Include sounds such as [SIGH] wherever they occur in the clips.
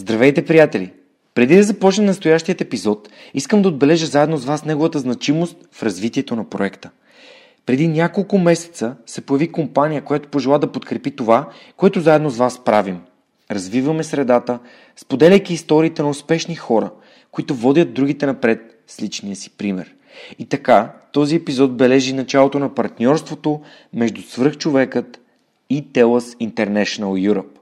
Здравейте, приятели! Преди да започнем настоящият епизод, искам да отбележа заедно с вас неговата значимост в развитието на проекта. Преди няколко месеца се появи компания, която пожела да подкрепи това, което заедно с вас правим. Развиваме средата, споделяйки историите на успешни хора, които водят другите напред с личния си пример. И така, този епизод бележи началото на партньорството между свръхчовекът и TELUS International Europe.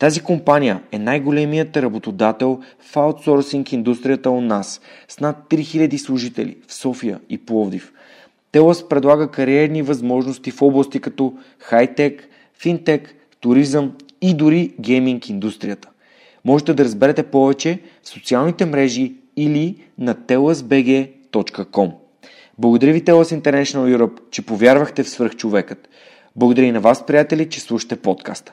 Тази компания е най-големият работодател в аутсорсинг индустрията у нас с над 3000 служители в София и Пловдив. Телас предлага кариерни възможности в области като хайтек, финтек, туризъм и дори гейминг индустрията. Можете да разберете повече в социалните мрежи или на telasbg.com. Благодаря ви Telas International Europe, че повярвахте в свръхчовекът. Благодаря и на вас, приятели, че слушате подкаста.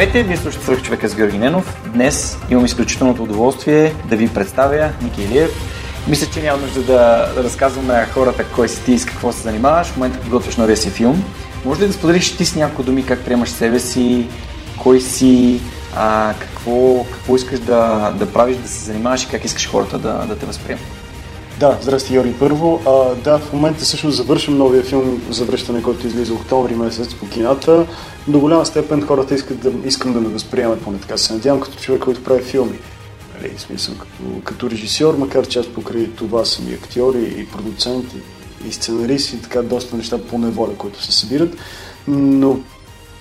Здравейте, вие слушате Свърх човека с Георги Ненов. Днес имам изключителното удоволствие да ви представя Ники Илиев. Мисля, че няма нужда да, да разказваме на хората кой си ти и с какво се занимаваш. В момента подготвяш новия си филм. Може ли да споделиш ти с няколко думи как приемаш себе си, кой си, а, какво, какво искаш да, да правиш, да се занимаваш и как искаш хората да, да те възприемат? Да, здрасти, Йори. Първо, а, да, в момента всъщност завършвам новия филм за връщане, който излиза октомври месец по кината. До голяма степен хората искат да, искам да ме възприемат, поне така се надявам, като човек, който прави филми. Нали, смисъл, като, като режисьор, макар че аз покрай това съм и актьор, и, и продуцент, и, и сценарист, и така доста неща по неволя, които се събират. Но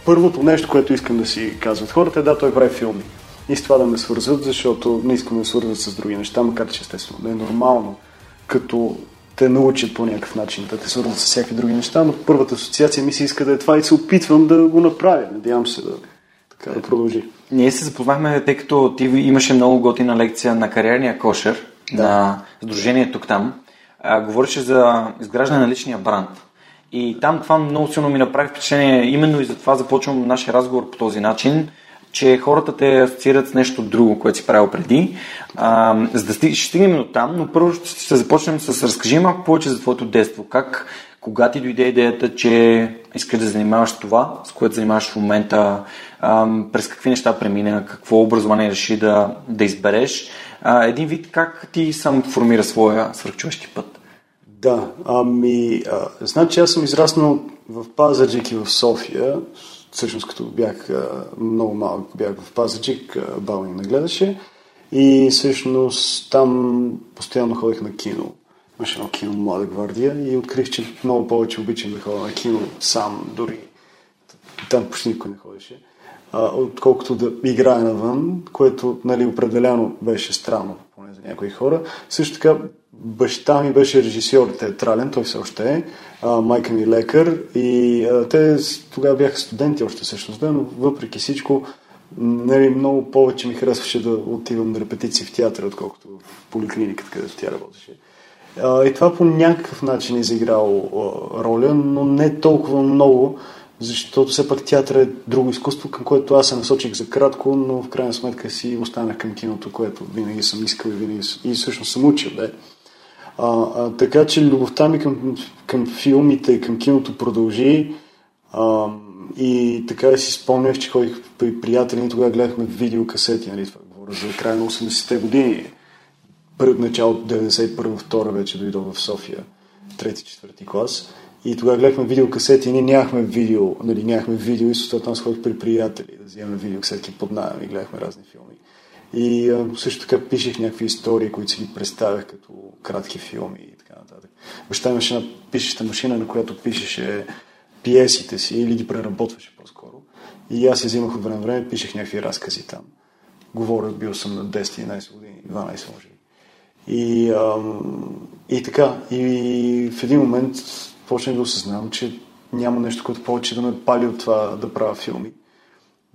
първото нещо, което искам да си казват хората е да, той прави филми. И с това да ме свързват, защото не искам да свързват с други неща, макар че естествено да е нормално като те научат по някакъв начин да те свързват с всякакви други неща, но първата асоциация ми се иска да е това и се опитвам да го направя. Надявам се да, така, да продължи. Ние се запознахме, тъй като ти имаше много готина лекция на кариерния кошер да. на Сдружение тук-там. А, говореше за изграждане на личния бранд. И там това много силно ми направи впечатление. Именно и затова започвам нашия разговор по този начин че хората те асоциират с нещо друго, което си правил преди. А, за да стиг, ще стигнем до там, но първо ще, ще започнем с разкажи малко повече за твоето детство. Как, кога ти дойде идеята, че искаш да занимаваш това, с което занимаваш в момента, а, през какви неща премина, какво образование реши да, да избереш. А, един вид как ти сам формира своя свърхчовешки път? Да, ами, а, значи аз съм израснал в Пазарджик и в София, всъщност като бях много малък, бях в Пазаджик, баба ми ме гледаше и всъщност там постоянно ходих на кино. Имаше едно кино Млада гвардия и открих, че много повече обичам да ходя на кино сам, дори там почти никой не ходеше, отколкото да играя навън, което нали, определено беше странно, поне за някои хора. Също така баща ми беше режисьор театрален, той все още е, майка ми е лекар и те тогава бяха студенти още всъщност, да, но въпреки всичко нали, много повече ми харесваше да отивам на репетиции в театъра, отколкото в поликлиниката, където тя работеше. И това по някакъв начин е изиграло роля, но не толкова много, защото все пак театър е друго изкуство, към което аз се насочих за кратко, но в крайна сметка си останах към киното, което винаги съм искал и винаги и всъщност съм учил. Да. А, а, така че любовта ми към, към филмите към киното продължи. А, и така си спомнях, че ходих при приятели, тогава гледахме видеокасети, нали, това говоря за края на 80-те години. Първо начало от 91-2 вече дойдох в София, трети-четвърти клас. И тогава гледахме видеокасети и ние нямахме видео, нали, нямахме видео и съответно аз ходих при приятели да вземем видеокасети под найем и гледахме разни филми. И също така пишех някакви истории, които си ги представях като кратки филми и така нататък. Баща имаше една пишеща машина, на която пишеше пиесите си или ги преработваше по-скоро. И аз се взимах от време време, пишех някакви разкази там. Говоря, бил съм на 10-11 години, 12 може би. И, ам, и така, и в един момент почнах да осъзнавам, че няма нещо, което повече да ме пали от това да правя филми.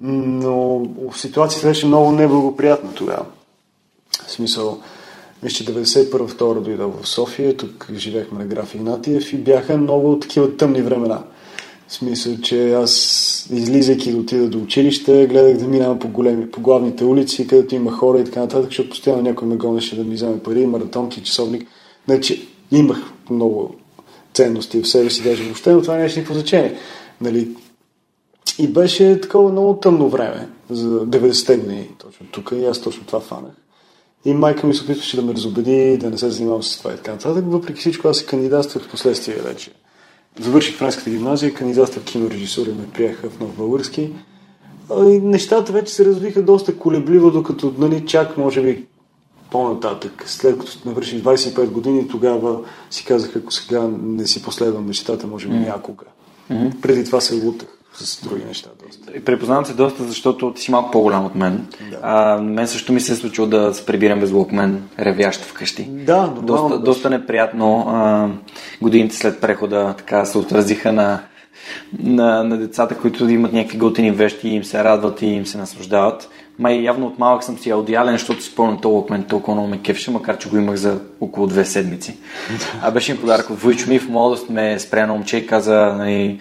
Но ситуацията беше много неблагоприятна тогава. В смисъл, мисля, че 91-2 дойдох в София, тук живеехме на граф Игнатиев и бяха много такива тъмни времена. В смисъл, че аз, излизайки да отида до училище, гледах да минавам по, големи, по главните улици, където има хора и така нататък, защото постоянно някой ме гонеше да ми вземе пари, маратонки, часовник. Значи, имах много ценности в себе си, даже въобще, но това нямаше никакво значение. Нали? И беше такова много тъмно време за 90-те години, точно тук, и аз точно това фанах. И майка ми се опитваше да ме разобеди, да не се занимавам с това и така нататък. Въпреки всичко, аз се кандидатствах в последствие вече. Завърших френската гимназия, кандидатствах в кинорежисура ме приеха в Нов Български. И нещата вече се развиха доста колебливо, докато нали, чак, може би, по-нататък, след като навърших 25 години, тогава си казах, ако сега не си последвам мечтата, може би някога. Mm-hmm. Преди това се лутах с други неща. Доста. Препознавам се доста, защото ти си малко по-голям от мен. Да. А, мен също ми се е случило да се прибирам без мен, ревящ вкъщи. Да, доста, доста неприятно. А, годините след прехода така се отразиха на, на, на децата, които имат някакви готини вещи и им се радват и им се наслаждават. Май явно от малък съм си аудиален, защото си спомням толкова мен толкова много ме кефше, макар че го имах за около две седмици. А беше им подарък от Войчо ми в младост ме спря на момче и каза, нали,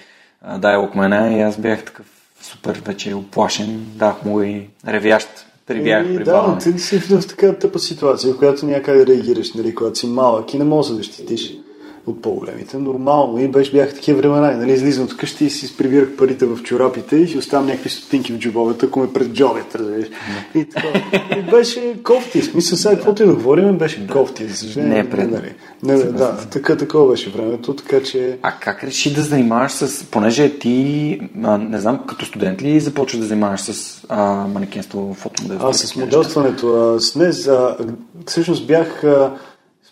дай окмена и аз бях такъв супер вече оплашен, дах му и ревящ прибях при Да, но ти си в такава тъпа ситуация, в която някак реагираш, нали, когато си малък и не можеш да защитиш от по-големите. Нормално и беше, бяха такива времена. Нали, излизам от къщи и си прибирах парите в чорапите и си оставам някакви стотинки в джобовете, ако ме пред джобите, разбираш. И, това. и беше кофти. Смисъл, сега каквото и да говорим, беше да. кофти. За съжаление. Не е пред. Нали, не, да, така, такова беше времето, така че... А как реши да занимаваш с... Понеже ти, а, не знам, като студент ли започваш да занимаваш с а, манекенство, фотомоделство? Аз с моделстването. Аз не, за... всъщност бях... А,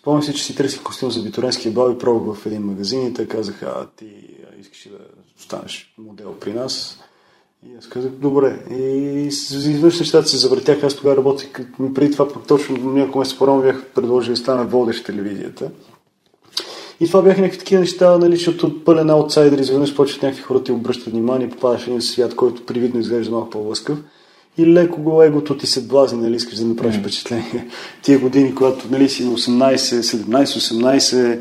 Спомням си, че си търсих костюм за битуренския бал и пробвах в един магазин и те казаха, а ти искаш да станеш модел при нас? И аз казах, добре. И изведнъж нещата се завъртяха. Аз тогава работих, преди това точно няколко месеца по-рано бях предложил да стана водещ телевизията. И това бяха някакви такива неща, нали, защото пълен аутсайдер, изведнъж почват някакви хора ти обръщат внимание, попадаш в един свят, който привидно изглежда малко по-лъскав и леко го егото ти се блази, нали, искаш да направиш mm. впечатление. Тия години, когато нали, си на 18, 17, 18,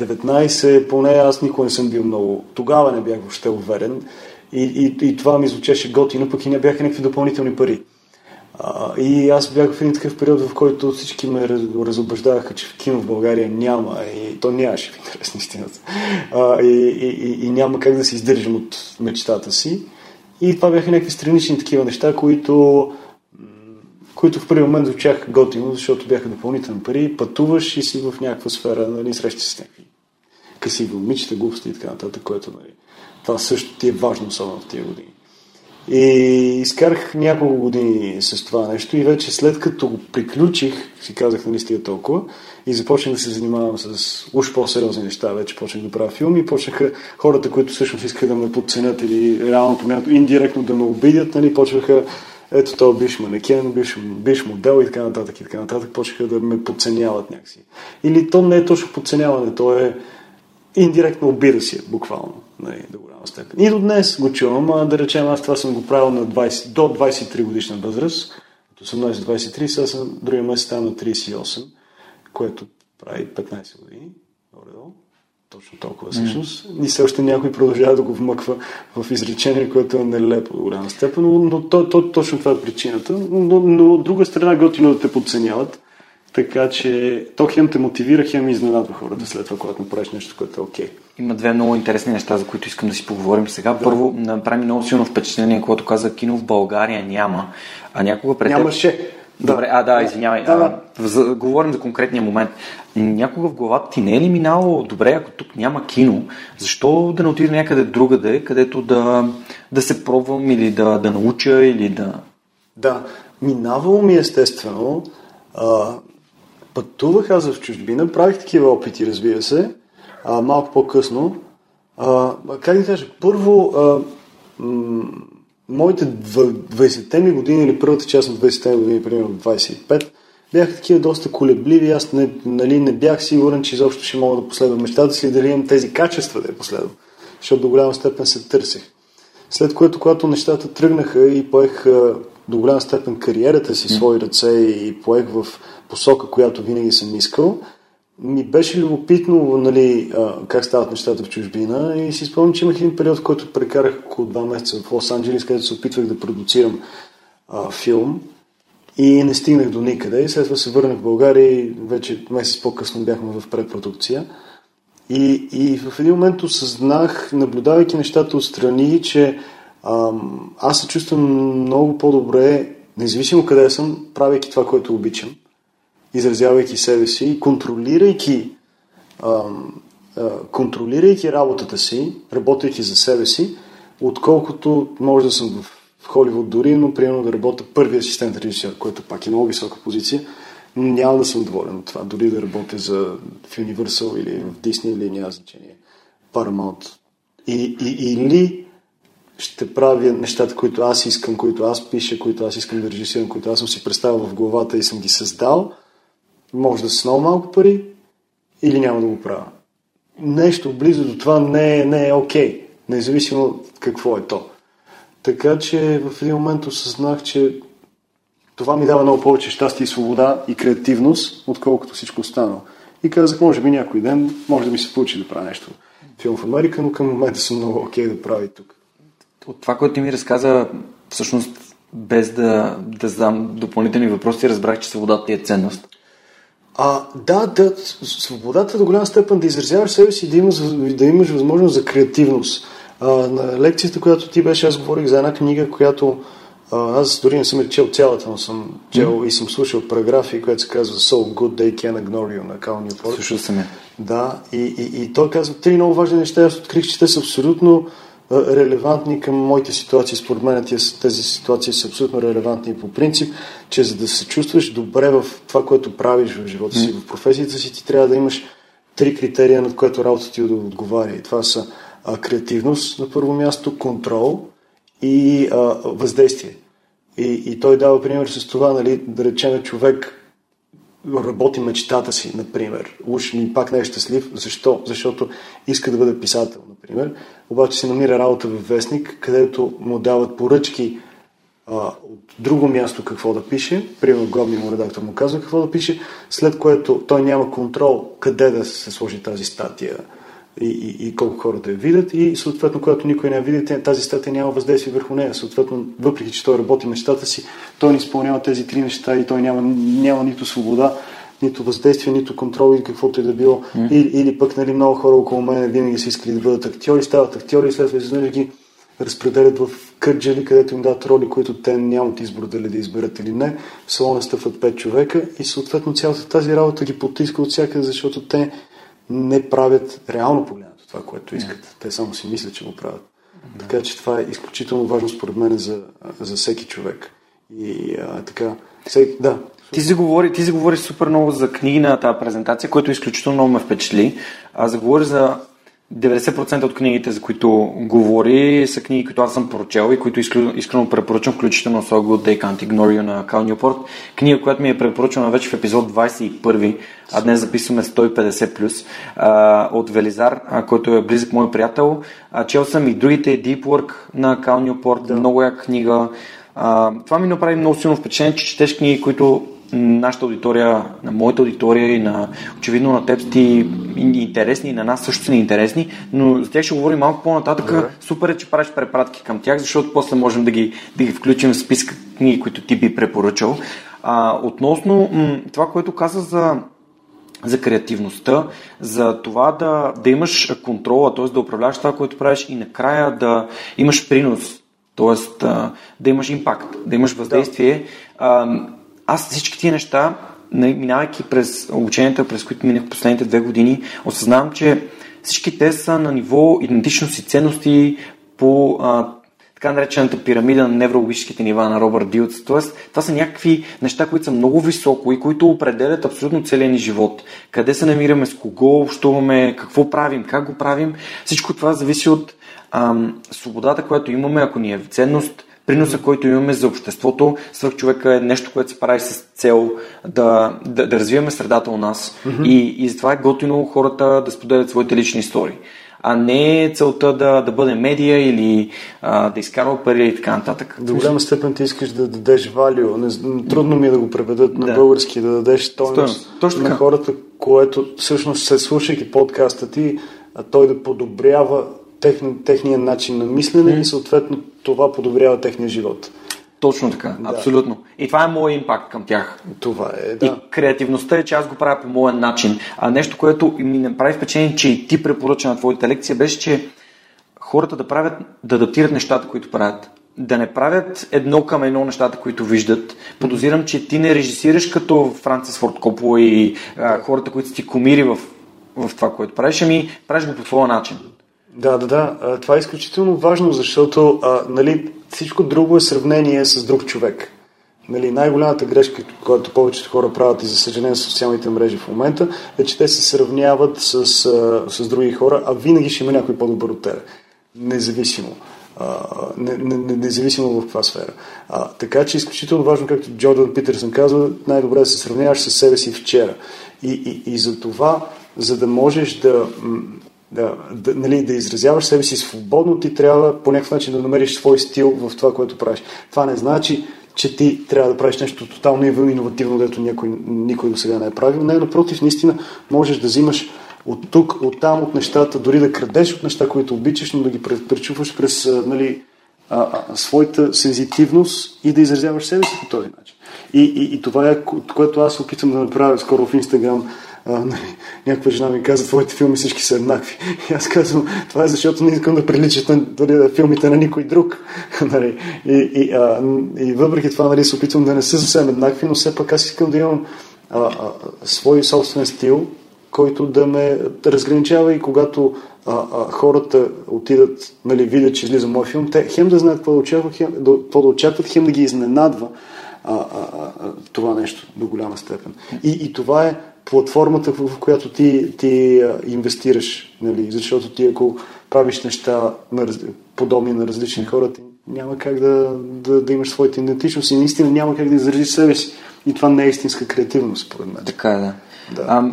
19, поне аз никога не съм бил много. Тогава не бях въобще уверен. И, и, и това ми звучеше готино, пък и не бяха някакви допълнителни пари. А, и аз бях в един такъв период, в който всички ме разобеждаваха, че в кино в България няма и то нямаше в интерес на истината. А, и, и, и, и няма как да се издържам от мечтата си. И това бяха някакви странични такива неща, които, които в първи момент звучаха готино, защото бяха допълнителни пари. Пътуваш и си в някаква сфера, нали, срещаш с някакви къси момичета, глупости и така нататък, което нали, това също ти е важно, особено в тия години. И изкарах няколко години с това нещо и вече след като го приключих, си казах, нали стига толкова, и започнах да се занимавам с уж по-сериозни неща. Вече почнах да правя филми почнаха хората, които всъщност искаха да ме подценят или реално място, индиректно да ме обидят, нали, почнаха ето това биш манекен, биш, биш модел и така нататък и така нататък, почнаха да ме подценяват някакси. Или то не е точно подценяване, то е индиректно обида си, буквално, нали, до голяма степен. И до днес го чувам, а да речем, аз това съм го правил на 20, до 23 годишна възраст, от 18-23, сега съм другия месец стана на 38 което прави 15 години, горе-долу. Точно толкова всъщност. Mm. И все още някой продължава да го вмъква в изречение, което е нелепо до голяма степен, но, но то, то, точно това е причината. Но, но от друга страна готино да те подценяват. Така че то хем те мотивира, хем изненадва хората след това, когато направиш нещо, което е окей. Okay. Има две много интересни неща, за които искам да си поговорим сега. Да. Първо, направи много силно впечатление, когато каза кино в България няма. А някога пред Нямаше. Добре, а да, извинявай. Да, да. А, за, говорим за конкретния момент. Някога в главата ти не е ли минало, добре, ако тук няма кино, защо да не отида някъде другаде, където да, да се пробвам или да, да науча или да... Да, минавало ми естествено. А, пътувах аз в чужбина, правих такива опити, разбира се, а, малко по-късно. А, как да кажа, първо а, м- моите 20-те ми години или първата част на 20-те ми години, примерно 25, бяха такива доста колебливи. Аз не, нали, не бях сигурен, че изобщо ще мога да последвам мечтата си дали имам тези качества да я последвам. Защото до голяма степен се търсих. След което, когато нещата тръгнаха и поех до голяма степен кариерата си, свои ръце и поех в посока, която винаги съм искал, ми беше любопитно нали, как стават нещата в чужбина и си спомням, че имах един период, в който прекарах около два месеца в Лос-Анджелес, където се опитвах да продуцирам а, филм и не стигнах до никъде. И след това се върнах в България и вече месец по-късно бяхме в препродукция. И, и в един момент осъзнах, наблюдавайки нещата отстрани, че аз се чувствам много по-добре, независимо къде съм, правейки това, което обичам, изразявайки себе си и контролирайки, ам, а, контролирайки работата си, работейки за себе си, отколкото може да съм в, Холивуд дори, но примерно да работя първи асистент режисьор, който пак е много висока позиция, няма да съм доволен от това, дори да работя за, в Universal или в Disney или няма значение. Paramount. И, и, или ще правя нещата, които аз искам, които аз пиша, които аз искам да режисирам, които аз съм си представил в главата и съм ги създал, може да са много малко пари или няма да го правя. Нещо близо до това не е, не е окей, независимо какво е то. Така че в един момент осъзнах, че това ми дава много повече щастие и свобода и креативност, отколкото всичко останало. И казах, може би някой ден може да ми се получи да правя нещо филм в Америка, но към момента съм много окей okay да прави тук. От това, което ти ми разказа, всъщност без да, да задам допълнителни въпроси, разбрах, че свободата ти е ценност. А, да, да, свободата до голяма степен да изразяваш себе си, да имаш, да имаш възможност за креативност. А, на лекцията, която ти беше, аз говорих за една книга, която аз дори не съм я чел цялата, но съм чел mm-hmm. и съм слушал параграфи, което се казва So Good They Can Ignore You на Кал Ньюпорт. Слушал съм я. Да, и, и, и той казва три много важни неща. Аз открих, че те са абсолютно релевантни към моите ситуации. Според мен тези, ситуации са абсолютно релевантни по принцип, че за да се чувстваш добре в това, което правиш в живота си, в професията си, ти трябва да имаш три критерия, над което работата ти да отговаря. И това са а, креативност на първо място, контрол и а, въздействие. И, и той дава пример с това, нали, да речем човек работи мечтата си, например. Уж пак не е щастлив. Защо? Защото иска да бъде писател, например. Обаче се намира работа в вестник, където му дават поръчки а, от друго място какво да пише. Примерно главният му редактор му казва какво да пише, след което той няма контрол къде да се сложи тази статия и, и, и колко хората я видят и съответно, когато никой не я види, тази статия няма въздействие върху нея. Съответно, въпреки, че той работи мечтата си, той не изпълнява тези три неща и той няма, няма нито свобода, нито въздействие, нито контрол или каквото и да било. Mm. Или, или пък нали, много хора около мен винаги са искали да бъдат актьори, стават актьори и след това изведнъж ги разпределят в кърджали, където им дадат роли, които те нямат избор дали да изберат или не. В салона стъпват пет човека и съответно цялата тази работа ги потиска от всякъде, защото те не правят реално погледнато това, което искат. Yeah. Те само си мислят, че го правят. Yeah. Така че това е изключително важно според мен за, за всеки човек. И а, така, всеки, да. Ти заговори, ти заговори супер много за книги на тази презентация, което изключително много ме впечатли. А заговори за 90% от книгите, за които говори, са книги, които аз съм прочел и които искрено препоръчвам, включително So Good They Can't Ignore You на Кал Ньюпорт. Книга, която ми е препоръчена вече в епизод 21, а днес записваме 150+, плюс, от Велизар, а, който е близък мой приятел. А, чел съм и другите Deep Work на Кал Ньюпорт, да. много яка книга. А, това ми направи много силно впечатление, че четеш книги, които нашата аудитория, на моята аудитория и на очевидно на теб ти интересни и на нас също са ни интересни, но за тях ще говорим малко по-нататък. Yeah. Супер е, че правиш препратки към тях, защото после можем да ги, да ги включим в списка книги, които ти би препоръчал. А, относно м- това, което каза за за креативността, за това да, да имаш контрола, т.е. да управляваш това, което правиш и накрая да имаш принос, т.е. да имаш импакт, да имаш въздействие. Да аз всички тия неща, минавайки през обученията, през които минах последните две години, осъзнавам, че всички те са на ниво идентичност и ценности по а, така наречената пирамида на неврологическите нива на Робърт Дилц. Тоест, това са някакви неща, които са много високо и които определят абсолютно целия ни живот. Къде се намираме, с кого общуваме, какво правим, как го правим. Всичко това зависи от ам, свободата, която имаме, ако ни е ценност, приноса, който имаме за обществото, свърх човека е нещо, което се прави с цел да, да, да развиваме средата у нас mm-hmm. и, и затова е готино хората да споделят своите лични истории. а не е целта да, да бъде медия или а, да изкарва пари и така нататък. До голяма степен ти искаш да дадеш валю. Не, трудно ми е да го преведат на български, да дадеш стойност, Точно на хората, което всъщност се слушайки подкаста ти, той да подобрява техни, техния начин на мислене и съответно това подобрява техния живот. Точно така, абсолютно. И това е моят импакт към тях. Това е, И да. креативността е, че аз го правя по моя начин. А нещо, което ми направи впечатление, че и ти препоръча на твоята лекция, беше, че хората да правят, да адаптират нещата, които правят. Да не правят едно към едно нещата, които виждат. Подозирам, че ти не режисираш като Францис Форд Копола и а, хората, които са ти комири в, в това, което правиш, ами правиш го по твоя начин. Да, да, да. Това е изключително важно, защото а, нали, всичко друго е сравнение с друг човек. Нали, най-голямата грешка, която повечето хора правят и за съжаление с социалните мрежи в момента, е, че те се сравняват с, а, с други хора, а винаги ще има някой по-добър от тебе. Независимо. А, не, не, не, независимо в каква сфера. А, така че е изключително важно, както Джордан Питерсън казва, най-добре да се сравняваш с себе си вчера. И, и, и за това, за да можеш да, да, да, нали, да изразяваш себе си свободно, ти трябва по някакъв начин да намериш свой стил в това, което правиш. Това не значи, че ти трябва да правиш нещо тотално иновативно, дето някой, никой до сега не е правил. Не, напротив, наистина можеш да взимаш от тук, от там, от нещата, дори да крадеш от неща, които обичаш, но да ги пре- пречупваш през нали, а, а, своята сензитивност и да изразяваш себе си по този начин. И, и, и това е, ко- което аз опитвам да направя скоро в Инстаграм. Нали, някаква жена ми каза, твоите филми всички са еднакви. И аз казвам, това е защото не искам да приличат дори на филмите на никой друг. [LAUGHS] нали, и, и, а, и въпреки това нали, се опитвам да не са съвсем еднакви, но все пак аз искам да имам а, а, свой собствен стил, който да ме разграничава и когато а, а, хората отидат, нали, видят, че излиза мой филм, те хем да знаят какво да очакват, хем да, какво да, очакват, хем да ги изненадва а, а, а, това нещо до голяма степен. И, и това е платформата, в, която ти, ти инвестираш, нали, защото ти ако правиш неща на, подобни на различни хора, ти няма как да, да, да имаш своята идентичност и наистина няма как да изразиш себе си. И това не е истинска креативност, според мен. Така е, да. Да. А,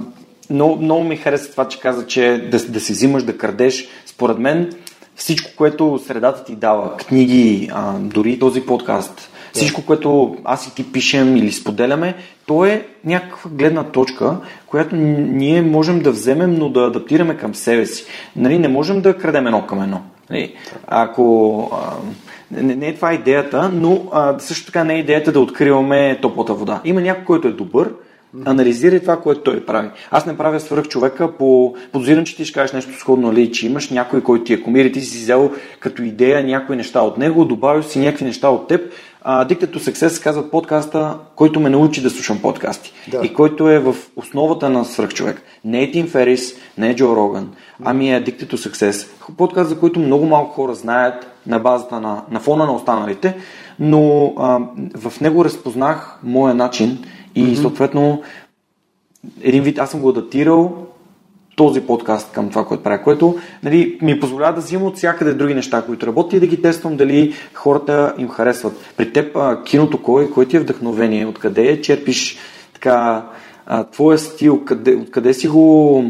много, много ми хареса това, че каза, че да, да си взимаш, да крадеш. Според мен всичко, което средата ти дава, книги, а, дори този подкаст, всичко, което аз и ти пишем или споделяме, то е някаква гледна точка, която ние можем да вземем, но да адаптираме към себе си. Нали, не можем да крадем едно към едно. Нали, ако... А, не, не е това идеята, но а, също така не е идеята да откриваме топлата вода. Има някой, който е добър, анализирай това, което той прави. Аз не правя свърх човека по... Подозирам, че ти ще кажеш нещо сходно, нали, че имаш някой, който ти е комир и ти си взел като идея някои неща от него, добавил си някакви неща от теб. Dictate to Success се казва подкаста, който ме научи да слушам подкасти. Да. И който е в основата на свръхчовек. Не е Тим Ферис, не е Джо Роган, ами е Addicted to Success. Подкаст, за който много малко хора знаят на базата на, на фона на останалите, но а, в него разпознах моя начин и mm-hmm. съответно един вид аз съм го адаптирал този подкаст към това, което правя, което нали, ми позволява да взимам от всякъде други неща, които работят и да ги тествам дали хората им харесват. При теб а, киното кой, кой ти е вдъхновение? Откъде черпиш така, а, твоя стил? Къде, откъде си го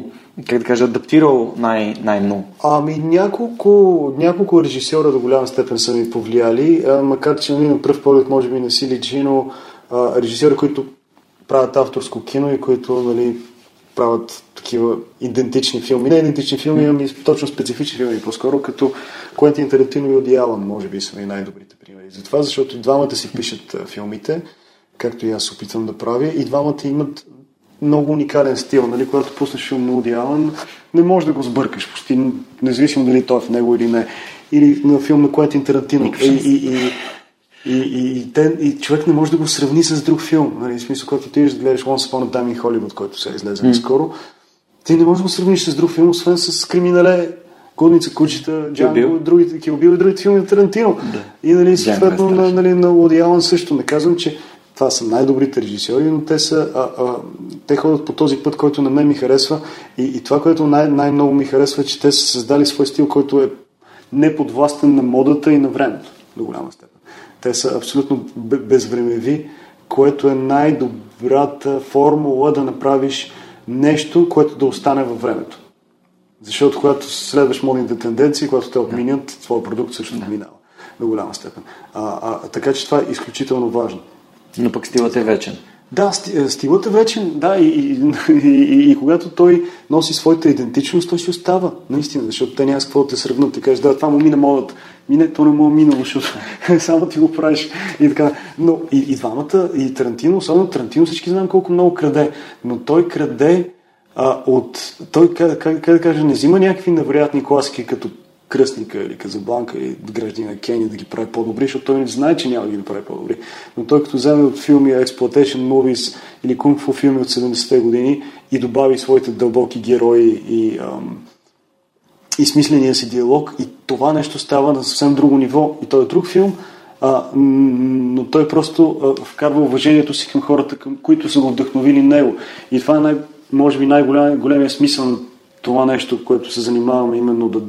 как да кажа, адаптирал най- най-много? Ами няколко, няколко режисьора до голяма степен са ми повлияли, а, макар че нали, на пръв поглед може би не си личи, но а, режисьори, които правят авторско кино и които нали, правят такива идентични филми. Не идентични филми, ами точно специфични филми, по-скоро като Куентин Тарантино и Оди Алън, може би са ми най-добрите примери. Затова, защото и двамата си пишат филмите, както и аз опитвам да правя, и двамата имат много уникален стил. Нали? Когато пуснеш филм на Уди Алън, не можеш да го сбъркаш, почти независимо дали той е в него или не. Или на филм на Куентин Тарантино. И, и, и, и, и, и, те, и човек не може да го сравни с друг филм. Нали? В смисъл, когато ти да гледаш Once Upon a Time in Hollywood, който се излезе mm. скоро, ти не можеш да го сравниш с друг филм, освен с Криминале, Годница, кучета, Джанго, другите, Bill и другите филми на Тарантино. Да. И нали, е съответно на, нали, на Уди Алън също. Не казвам, че това са най-добрите режисьори, но те, са, а, а, те ходят по този път, който на мен ми харесва. И, и това, което най- най-много ми харесва, е, че те са създали свой стил, който е неподвластен на модата и на времето, до голяма степен. Те са абсолютно бе- безвремеви, което е най-добрата формула да направиш нещо, което да остане във времето. Защото когато следваш модните тенденции, когато те отминят, твой продукт също да. минава до голяма степен. А, а, така че това е изключително важно. Но пък стилът е вечен. Да, е, стилът е вечен, да, и, и, и, и, когато той носи своята идентичност, той си остава, наистина, защото те няма с какво да те сръбнат и кажеш, да, това му мина модата. Мине, то не му е минало, защото [LAUGHS] само ти го правиш. И така. Но и, и двамата, и Тарантино, особено Тарантино, всички знаем колко много краде, но той краде а, от... Той, как, как, как да кажа, не взима някакви невероятни класики, като Кръстника или Казабланка и граждани на Кения да ги прави по-добри, защото той не знае, че няма да ги направи по-добри. Но той като вземе от филми Exploitation Movies или кунг фу филми от 70-те години и добави своите дълбоки герои и, ам, и смисления си диалог и това нещо става на съвсем друго ниво и той е друг филм, а, но той просто а, вкарва уважението си към хората, към които са го вдъхновили него. И това е най- може би най-големия смисъл на това нещо, което се занимаваме, именно да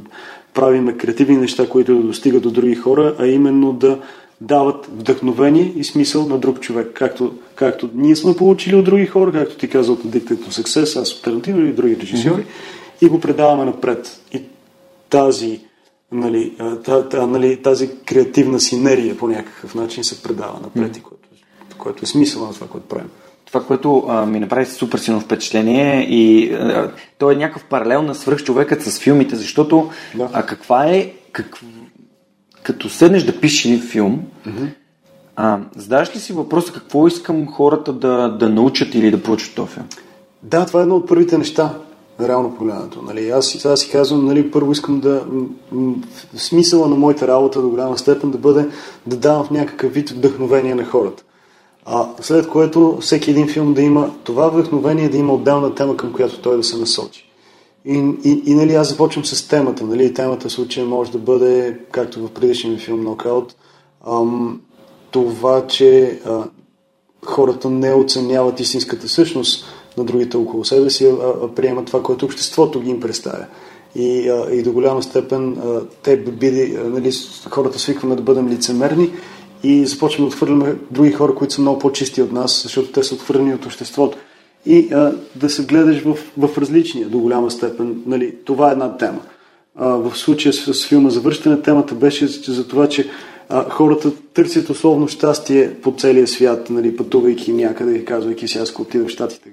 правиме креативни неща, които да достигат до други хора, а именно да дават вдъхновение и смисъл на друг човек. Както, както ние сме получили от други хора, както ти каза от Addicted to Success, аз от Тарантино или други режисьори, mm-hmm. и го предаваме напред. И тази, нали, та, та, нали, тази креативна синергия по някакъв начин се предава напред, mm-hmm. което, което е смисъл на това, което правим това, което а, ми направи супер силно впечатление и а, то е някакъв паралел на свръхчовекът с филмите, защото да. а каква е, как, като седнеш да пишеш един филм, mm-hmm. а, задаваш ли си въпроса какво искам хората да, да научат или да получат този филм? Да, това е едно от първите неща, реално погледнато. Нали? Аз сега си казвам, нали, първо искам да... Смисъла на моята работа до голяма степен да бъде да давам в някакъв вид вдъхновение на хората. А, след което всеки един филм да има това вдъхновение, да има отделна тема, към която той да се насочи. И, и, и нали, аз започвам с темата. Нали, темата в случая може да бъде, както в предишния филм Нокаут, това, че а, хората не оценяват истинската същност на другите около себе си, а, а приемат това, което обществото ги им представя. И, а, и до голяма степен а, те биде, нали, хората свикваме да бъдем лицемерни и започваме да отхвърляме други хора, които са много по-чисти от нас, защото те са отхвърлени от обществото. И а, да се гледаш в, в различния до голяма степен. Нали, това е една тема. А, в случая с, с филма Завършване темата беше за това, че а, хората търсят условно щастие по целия свят, нали, пътувайки някъде и казвайки аз ако отида в Штатите,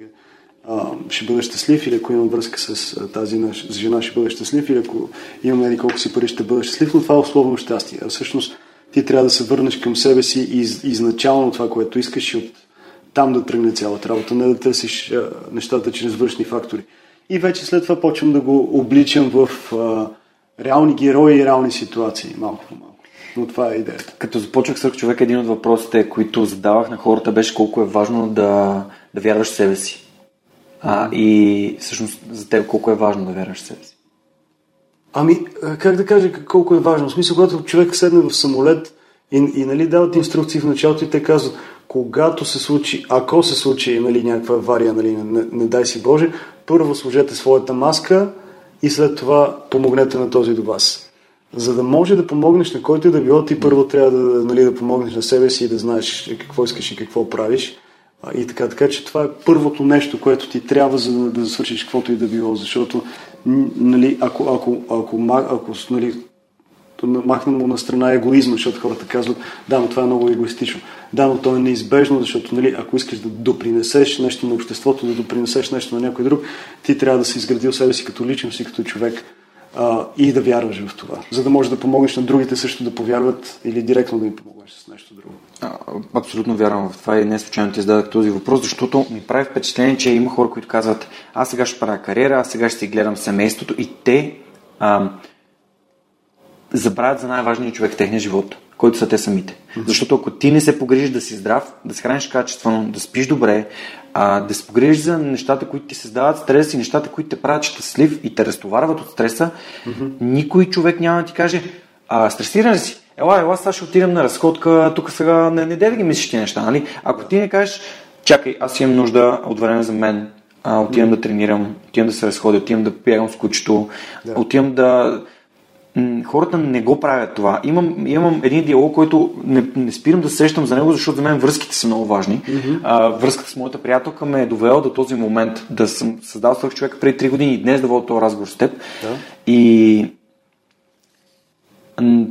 ще бъда щастлив или ако имам връзка с тази наша жена, ще бъда щастлив или ако имам еди колко си пари, ще бъда щастлив, но това е условно щастие. А всъщност ти трябва да се върнеш към себе си из, изначално това, което искаш и от там да тръгне цялата работа, не да търсиш а, нещата чрез външни фактори. И вече след това почвам да го обличам в а, реални герои и реални ситуации, малко по малко. Но това е идеята. Като започвах с човек, един от въпросите, които задавах на хората, беше колко е важно да, да вярваш в себе си. А, и всъщност за теб колко е важно да вярваш в себе си. Ами, как да кажа колко е важно? В смисъл, когато човек седне в самолет и, и нали, дават инструкции в началото и те казват, когато се случи, ако се случи нали, някаква авария, нали, не, не дай си Боже, първо сложете своята маска и след това помогнете на този до вас. За да може да помогнеш на който и да било, ти първо трябва да, нали, да помогнеш на себе си и да знаеш какво искаш и какво правиш. И така, така че това е първото нещо, което ти трябва за да, да свършиш каквото и да било, защото нали, ако, ако, ако, ако нали, махнем му на страна егоизма, защото хората казват, да, но това е много егоистично. Да, но то е неизбежно, защото нали, ако искаш да допринесеш нещо на обществото, да допринесеш нещо на някой друг, ти трябва да си изградил себе си като личност и като човек а, и да вярваш в това, за да можеш да помогнеш на другите също да повярват или директно да им помогнеш с нещо друго. А, абсолютно вярвам в това и не случайно ти зададах този въпрос, защото ми прави впечатление, че има хора, които казват, аз сега ще правя кариера, аз сега ще си гледам семейството и те а, забравят за най-важния човек в техния живот, който са те самите. Mm-hmm. Защото ако ти не се погрижиш да си здрав, да се храниш качествено, да спиш добре, а, да се погрижиш за нещата, които ти създават стрес и нещата, които те правят щастлив и те разтоварват от стреса, mm-hmm. никой човек няма да ти каже, а, стресиран си? Ела, ела, сега ще отидем на разходка, тук сега не, не да ги мислиш ти неща, нали? Ако ти не кажеш, чакай, аз имам нужда от време за мен, а, отивам mm-hmm. да тренирам, отивам да се разходя, отивам да бягам с кучето, да. отивам да хората не го правят това. Имам, имам един диалог, който не, не спирам да сещам за него, защото за мен връзките са много важни. Mm-hmm. А, връзката с моята приятелка ме е довела до този момент да съм създал свърх човек преди 3 години и днес да водя този разговор с теб. Да. И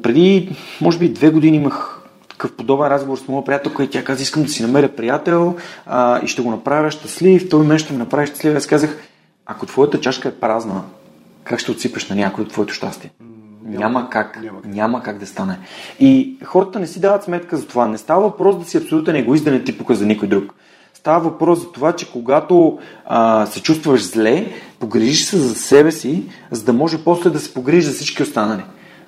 преди, може би, две години имах такъв подобен разговор с моя приятелка и тя каза, искам да си намеря приятел а, и ще го направя щастлив, той мен ще ме направи щастлив. Аз казах, ако твоята чашка е празна, как ще отсипеш на някой от твоето щастие? Няма как, няма как. няма как да стане. И хората не си дават сметка за това. Не става въпрос да си абсолютен егоист, да не ти пука за никой друг. Става въпрос за това, че когато а, се чувстваш зле, погрижиш се за себе си, за да може после да се погрижиш за всички останали.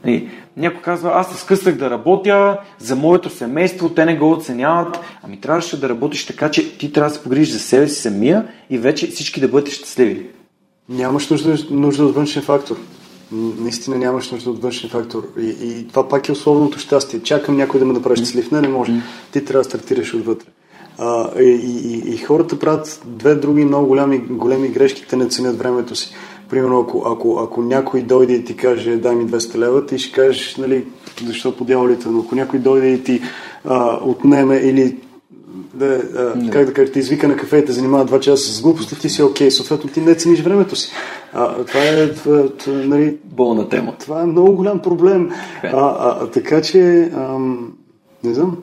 Нали, някой казва, аз се скъсах да работя за моето семейство, те не го оценяват. Ами трябваше да работиш така, че ти трябва да се погрижиш за себе си самия и вече всички да бъдете щастливи. Нямаш нужда, нужда от външен фактор. Наистина нямаш нужда от външен фактор. И, и това пак е условното щастие. Чакам някой да ме направи щастлив. Не, не може. Ти трябва да стартираш отвътре. А, и, и, и хората правят две други много голями, големи грешки. Те не ценят времето си. Примерно, ако, ако, ако някой дойде и ти каже, дай ми 200 лева, ти ще кажеш, нали, защо по дяволите, но ако някой дойде и ти а, отнеме или да, а, как да кажа, те извика на кафе и те занимава два часа с глупости, ти си окей, съответно ти не цениш времето си. А, това е, това, това, нали, Болна тема. това е много голям проблем. А, а, а, така че, ам, не знам,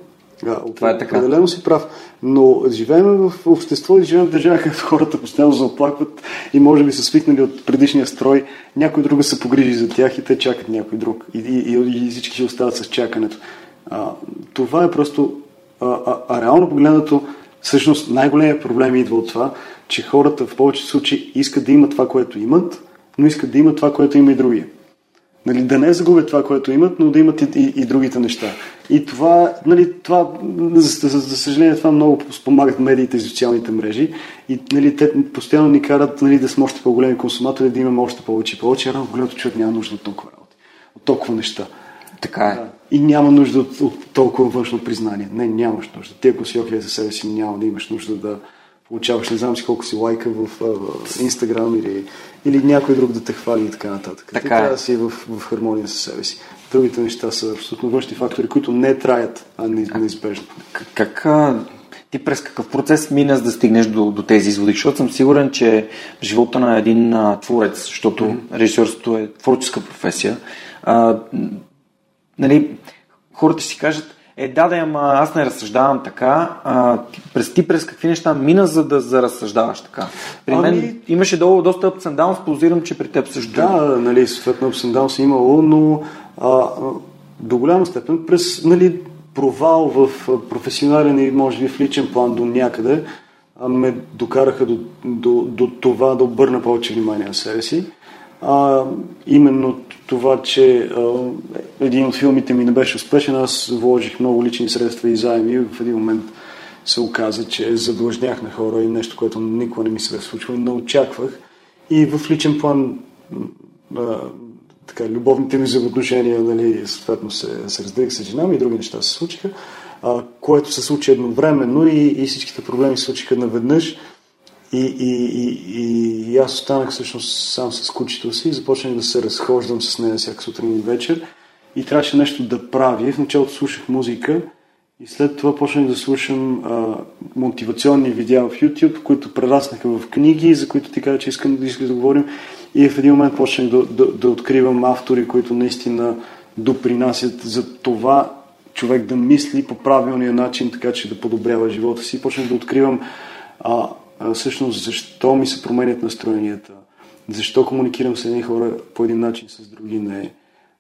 а, Това е така. определено си прав. Но живеем в общество и живеем в държава, където хората постоянно се оплакват и може би са свикнали от предишния строй. Някой друг се погрижи за тях и те чакат някой друг. И, и, и, и всички ще остават с чакането. А, това е просто... А, а, а реално погледнато, всъщност най-големият проблем идва от това, че хората в повечето случаи искат да имат това, което имат, но искат да имат това, което има и другия. Нали, да не загубят това, което имат, но да имат и, и, и другите неща. И това, нали, това за, за, за съжаление, това много спомагат медиите и социалните мрежи. И нали, те постоянно ни карат нали, да сме още по-големи консуматори, да имаме още повече и повече. Рано голямото човек няма нужда от толкова работи, от толкова неща. Така е. Да. И няма нужда от, от толкова външно признание. Не, нямаш нужда. Ти ако си окей за себе си, няма да имаш нужда да получаваш, не знам си колко си лайка в, Инстаграм или, или някой друг да те хвали и така нататък. Така Ти е. трябва да си в, в хармония с себе си. Другите неща са абсолютно външни фактори, които не траят, а не, неизбежно. Как, ти през какъв процес мина за да стигнеш до, до тези изводи? Защото съм сигурен, че живота на един а, творец, защото mm-hmm. режисьорството е творческа професия, а, нали, хората ще си кажат, е, да, да, ама аз не разсъждавам така. А, ти, през, ти през какви неща мина, за да за разсъждаваш така? При Ами- мен имаше долу доста ups and downs, подозирам, че при теб също. Да, нали, съответно ups and downs е имало, но а, до голяма степен през нали, провал в професионален и може би в личен план до някъде ме докараха до, до, до това да обърна повече внимание на себе си. А, именно това, че а, един от филмите ми не беше успешен, аз вложих много лични средства и заеми и в един момент се оказа, че задлъжнях на хора и нещо, което никога не ми се бе случвало и не очаквах. И в личен план а, така, любовните ми взаимоотношения, нали, съответно се, се разделих с жена ми и други неща се случиха, а, което се случи едновременно и, и всичките проблеми се случиха наведнъж. И, и, и, и, аз останах всъщност сам с кучето си и започнах да се разхождам с нея всяка сутрин и вечер. И трябваше нещо да правя. В началото слушах музика и след това почнах да слушам а, мотивационни видеа в YouTube, които прераснаха в книги, за които ти кажа, че искам да, искам да говорим. И в един момент почнах да, да, да откривам автори, които наистина допринасят за това човек да мисли по правилния начин, така че да подобрява живота си. Почнах да откривам а, всъщност защо ми се променят настроенията, защо комуникирам с едни хора по един начин, с други не.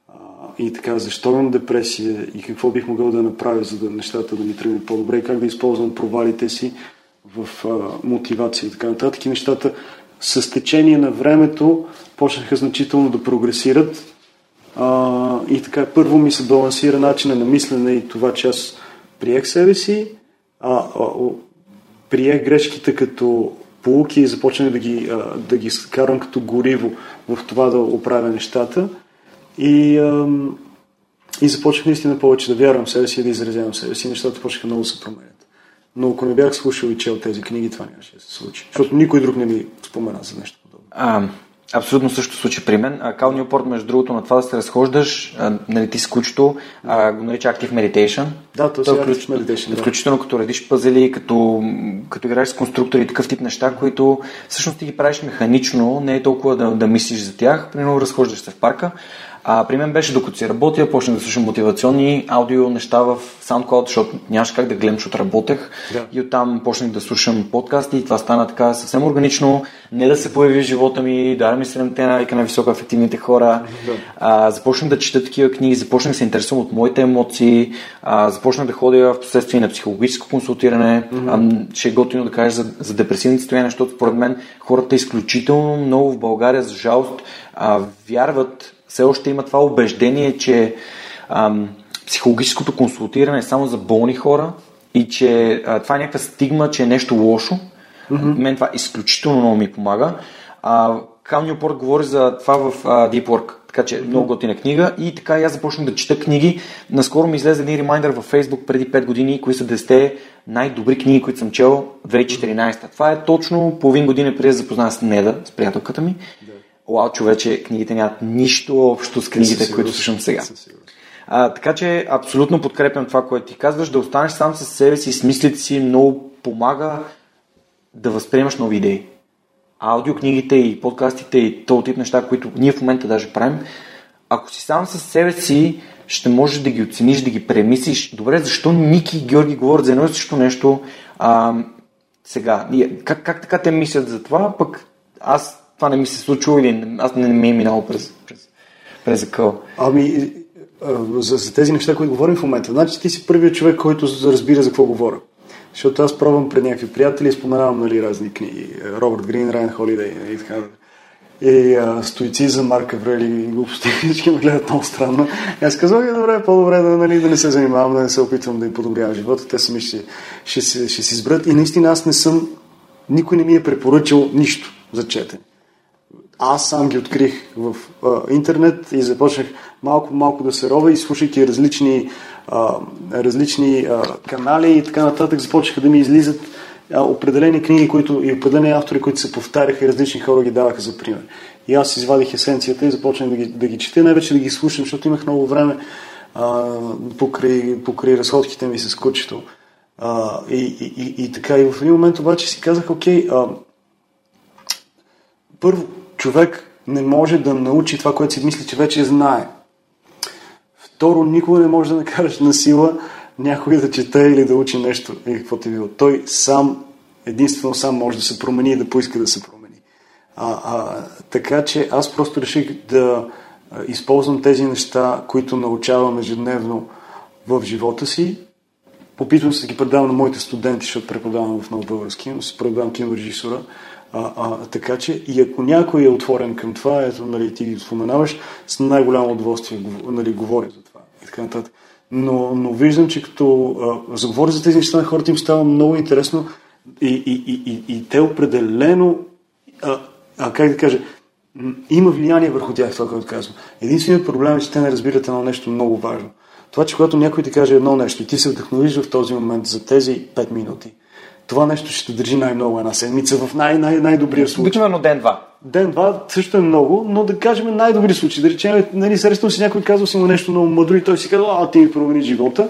А, и така, защо имам депресия и какво бих могъл да направя, за да нещата да ми тръгнат по-добре и как да използвам провалите си в а, мотивация и така нататък. И нещата с течение на времето почнаха значително да прогресират. А, и така, първо ми се балансира начина на мислене и това, че аз приех себе си, а, а, приех грешките като полуки и започнах да ги, а, да ги карам като гориво в това да оправя нещата. И, и започнах наистина повече да вярвам в себе си и да изразявам себе си. Нещата почнаха много да се променят. Но ако не бях слушал и чел тези книги, това нямаше да се случи. Защото никой друг не ми спомена за нещо подобно. А, Абсолютно също случай при мен. Кал Нюпорт, между другото, на това да се разхождаш, нали, ти с кучето, а, го нарича Active Meditation. Да, то, Той е включ... Meditation, да. Включително като редиш пъзели, като, като играеш с конструктори и такъв тип неща, които всъщност ти ги правиш механично, не е толкова да, да мислиш за тях. Примерно разхождаш се в парка, а при мен беше докато си работя, почнах да слушам мотивационни аудио неща в SoundCloud, защото нямаше как да гледам, защото работех. Да. И оттам почнах да слушам подкасти и това стана така съвсем органично. Не да се появи в живота ми, да ми седемте навика на високо ефективните хора. Да. А, започнах да чета такива книги, започнах да се интересувам от моите емоции, а, започнах да ходя в последствие на психологическо консултиране. Mm-hmm. А, ще е готино да кажа за, за депресивните състояния, защото според мен хората изключително много в България, за жалост, а, вярват все още има това убеждение, че ам, психологическото консултиране е само за болни хора и че а, това е някаква стигма, че е нещо лошо. Mm-hmm. Мен това изключително много ми помага. А, Кал Нюпорт говори за това в а, Deep Work, така че mm-hmm. много готина книга и така и аз започнах да чета книги. Наскоро ми излезе един ремайдър във Facebook преди 5 години, кои са 10 най-добри книги, които съм чел 2014. Това е точно половин година преди да запозная с Неда, с приятелката ми. Да Уау, човече, книгите нямат нищо общо с книгите, Със които слушам сега. Със. А, така че абсолютно подкрепям това, което ти казваш. Да останеш сам с себе си, с мислите си, много помага да възприемаш нови идеи. Аудиокнигите и подкастите и този тип неща, които ние в момента даже правим, ако си сам с себе си, ще можеш да ги оцениш, да ги премислиш. Добре, защо Ники и Георги говорят за едно и също нещо? А, сега, как, как така те мислят за това, пък аз това не ми се случва или аз не, не ми е минало през, през, през акъл. Ами, а, за, за тези неща, които говорим в момента. Значи ти си първият човек, който разбира за какво говоря. Защото аз пробвам пред някакви приятели и споменавам нали, разни книги. Робърт Грин, Райан Холидей и така нататък. И а, стоицизъм, Марк Аврели и глупости. [LAUGHS] Всички ме гледат много странно. И аз казвам, е, добре, по-добре да, нали, да не се занимавам, да не се опитвам да им подобрявам живота. Те сами ще, ще, ще, ще си изберат. И наистина аз не съм, никой не ми е препоръчал нищо за четене аз сам ги открих в а, интернет и започнах малко-малко да се ровя и слушайки различни, а, различни а, канали и така нататък, започнаха да ми излизат а, определени книги които, и определени автори, които се повтаряха и различни хора ги даваха за пример. И аз извадих есенцията и започнах да ги, да ги чета, най-вече да ги слушам, защото имах много време а, покрай, покрай разходките ми с кучето. А, и, и, и, и така, и в един момент обаче си казах, окей, а, първо, човек не може да научи това, което си мисли, че вече знае. Второ, никога не може да накараш на сила някой да чете или да учи нещо, или каквото е било. Той сам, единствено сам може да се промени и да поиска да се промени. А, а, така че аз просто реших да използвам тези неща, които научавам ежедневно в живота си. Опитвам се да ги предавам на моите студенти, защото преподавам в много български, но се предавам кинорежисура. А, а, така че и ако някой е отворен към това, ето, нали, ти ги споменаваш, с най-голямо удоволствие нали, говоря за това и така нататък. Но, но виждам, че като а, заговоря за тези неща на хората им става много интересно и, и, и, и, и те определено, а, а как да кажа, има влияние върху тях, това, което казвам. Единственият проблем е, че те не разбират едно нещо много важно. Това, че когато някой ти каже едно нещо и ти се вдъхновиш в този момент за тези 5 минути, това нещо ще държи най-много една седмица в най- най- най-добрия случай. Обикновено ден-два. Ден-два също е много, но да кажем най-добри случаи. Да речем, нали, срещам си някой, казва си му нещо много мъдро и той си казва, а ти ми промени живота.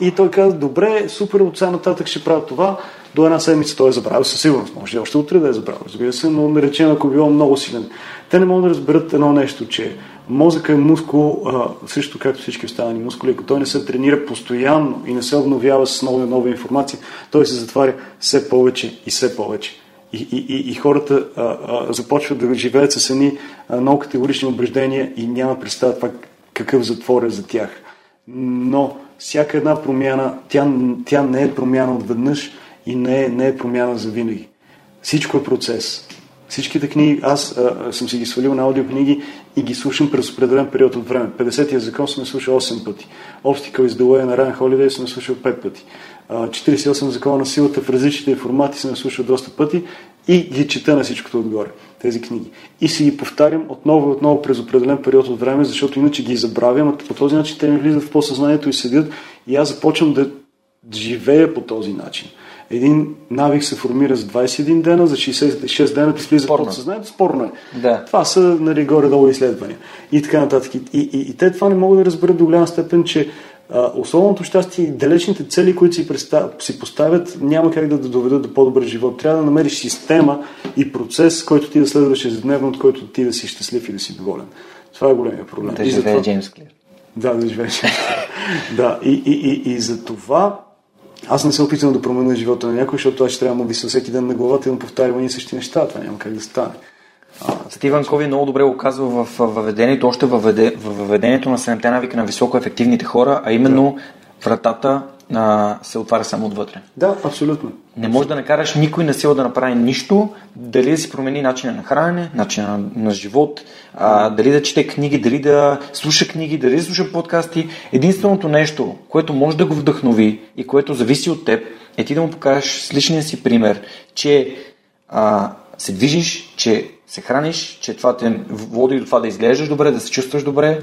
И той казва, добре, супер, от сега нататък ще правя това. До една седмица той е забравил, със сигурност. Може и още утре да е забравил, разбира се, но да речем, ако било много силен. Те не могат да разберат едно нещо, че мозъка е мускул, а, също както всички останали мускули, ако той не се тренира постоянно и не се обновява с нова нова информация, той се затваря все повече и все повече. И, и, и, и хората а, а, започват да живеят с едни много категорични убеждения и няма представа това какъв затвор е за тях. Но всяка една промяна, тя, тя не е промяна отведнъж и не е, не е промяна за винаги. Всичко е процес. Всичките книги, аз а, съм си ги свалил на аудиокниги и ги слушам през определен период от време. 50-я закон съм слушал 8 пъти. Is the way на Райан Холидей съм слушал 5 пъти. А, 48 закона на силата в различните формати съм слушал доста пъти и ги чета на всичкото отгоре, тези книги. И си ги повтарям отново и отново през определен период от време, защото иначе ги забравям, а по този начин те ми влизат в посъзнанието и седят и аз започвам да живее по този начин. Един навик се формира за 21 дена, за 66 дена ти слиза Спорно. подсъзнанието, спорно е. Да. Това са нали, горе-долу изследвания. И така нататък. И, и, и те това не могат да разберат до голяма степен, че а, особеното щастие и далечните цели, които си, представ, си поставят, няма как да, да доведат до по-добър живот. Трябва да намериш система и процес, който ти да следваш ежедневно, от който ти да си щастлив и да си доволен. Това е големия проблем. Да живее Джеймс Клир. да, да живееш. да, и, и, и, и за това аз не се опитвам да променя живота на някой, защото аз ще трябва да му виса всеки ден на главата и да му повтарям и същи неща. Това няма как да стане. Стивън Кови много добре го казва в въведението, още във въведе- във въведението на 7 навика на високоефективните хора, а именно вратата а, се отваря само отвътре. да, абсолютно. Не можеш да накараш никой на сила да направи нищо, дали да си промени начина на хранене, начина на, живот, а, дали да чете книги, дали да слуша книги, дали да слуша подкасти. Единственото нещо, което може да го вдъхнови и което зависи от теб, е ти да му покажеш с личния си пример, че а, се движиш, че се храниш, че това те води до това да изглеждаш добре, да се чувстваш добре,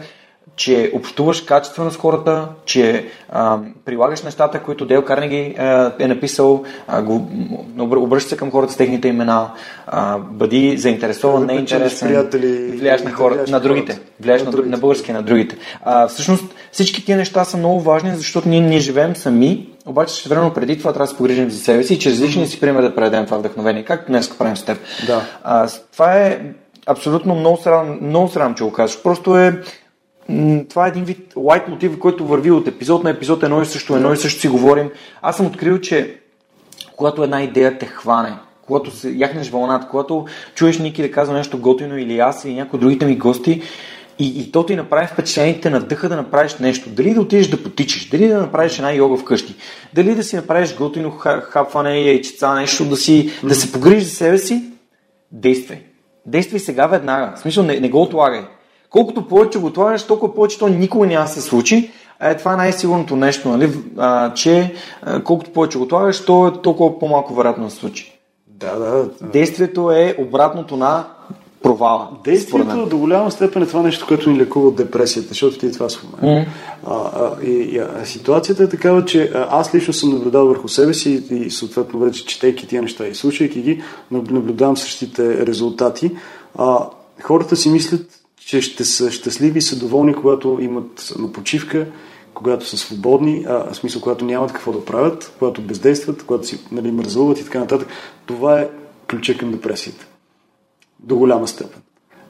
че общуваш качествено с хората, че а, прилагаш нещата, които Дел Карнеги а, е написал, а, го, обр- обръща се към хората с техните имена, а, бъди заинтересован, не интересен, приятели, влияеш на хората, влияеш на другите, влияеш На на, другите. на български, на другите. А, всъщност всички тия неща са много важни, защото ние не живеем сами, обаче време преди това трябва да се погрижим за себе си и чрез личния си пример да предадем това вдъхновение, както днес правим с теб. Да. А, това е абсолютно много срам, много срам, че го казваш. Просто е това е един вид лайт мотив, който върви от епизод на епизод, едно и също, едно и също си говорим. Аз съм открил, че когато една идея те хване, когато се яхнеш вълната, когато чуеш Ники да казва нещо готино или аз или някои другите ми гости и, и то ти направи впечатление, те надъха да направиш нещо. Дали да отидеш да потичаш, дали да направиш една йога вкъщи, дали да си направиш готино ха- хапване, яйчеца, нещо, да, си, да се погрижиш за себе си, действай. Действай сега веднага. В смисъл, не, не го отлагай. Колкото повече го отлагаш, толкова повече то никога няма се случи. Е, това е най-сигурното нещо, нали? а, че а, колкото повече го отлагаш, то е толкова по-малко вероятно да се случи. Да, да. Действието е обратното на провала. Действието до голяма степен е това нещо, което ни лекува от депресията, защото ти това спомена. А, а, и, и, а, ситуацията е такава, че аз лично съм наблюдал върху себе си и, и съответно вече четейки тия неща и слушайки ги, наб- наблюдавам същите резултати. А, хората си мислят, че ще са щастливи и са доволни, когато имат на почивка, когато са свободни, а, в смисъл, когато нямат какво да правят, когато бездействат, когато си нали, мързуват и така нататък. Това е ключа към депресията до голяма степен.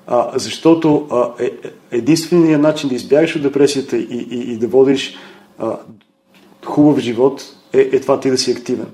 А, защото а, е, е, единственият начин да избягаш от депресията и, и, и да водиш а, хубав живот е, е това ти да си активен.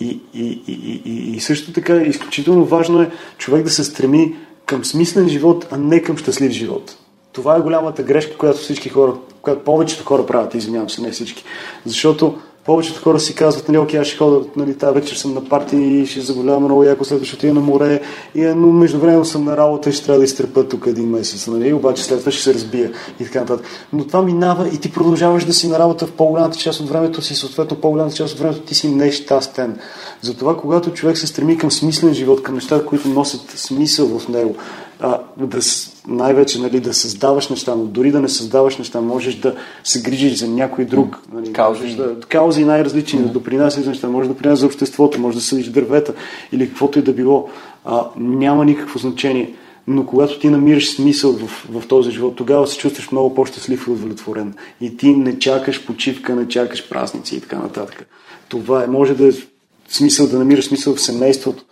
И, и, и, и, и също така изключително важно е човек да се стреми към смислен живот, а не към щастлив живот. Това е голямата грешка, която всички хора, която повечето хора правят, извинявам се, не всички. Защото повечето хора си казват, нали, окей, аз ще ходя, нали, тази вечер съм на парти и ще заболявам много яко, след ще отида на море, и, е, но междувременно съм на работа и ще трябва да изтърпя тук един месец, нали, обаче след това ще се разбия и така нататък. Но това минава и ти продължаваш да си на работа в по-голямата част от времето си, съответно по-голямата част от времето ти си нещастен. Затова, когато човек се стреми към смислен живот, към неща, които носят смисъл в него, а, да, най-вече нали, да създаваш неща, но дори да не създаваш неща, можеш да се грижиш за някой друг. Нали, Каузи. Да, каузи най-различни, да допринасяш неща, може да допринасяш за обществото, може да съдиш дървета или каквото и да било. А, няма никакво значение. Но когато ти намираш смисъл в, в този живот, тогава се чувстваш много по-щастлив и удовлетворен. И ти не чакаш почивка, не чакаш празници и така нататък. Това е, може да е смисъл да намираш смисъл в семейството.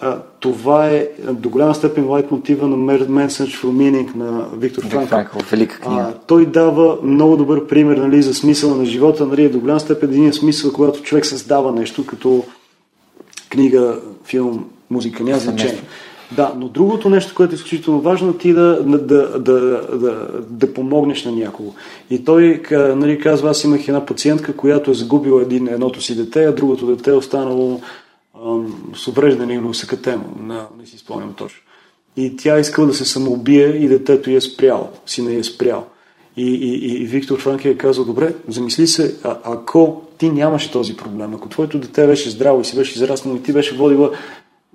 А, това е до голяма степен лайт мотива на Search for Meaning на Виктор Франкл. Велика книга. А, той дава много добър пример нали, за смисъла на живота. Нали, до голяма степен един смисъл, когато човек създава нещо, като книга, филм, музика, няма значение. Да, но другото нещо, което е изключително важно, ти да, да, да, да, да, помогнеш на някого. И той нали, казва, аз имах една пациентка, която е загубила един, едното си дете, а другото дете е останало с увреждане или усъкътено. Не, не си спомням точно. И тя искала да се самоубие и детето я е спрял, сина я е спрял. И, и, и Виктор Франки е казал, добре, замисли се, а, ако ти нямаше този проблем, ако твоето дете беше здраво и си беше израснало и ти беше водила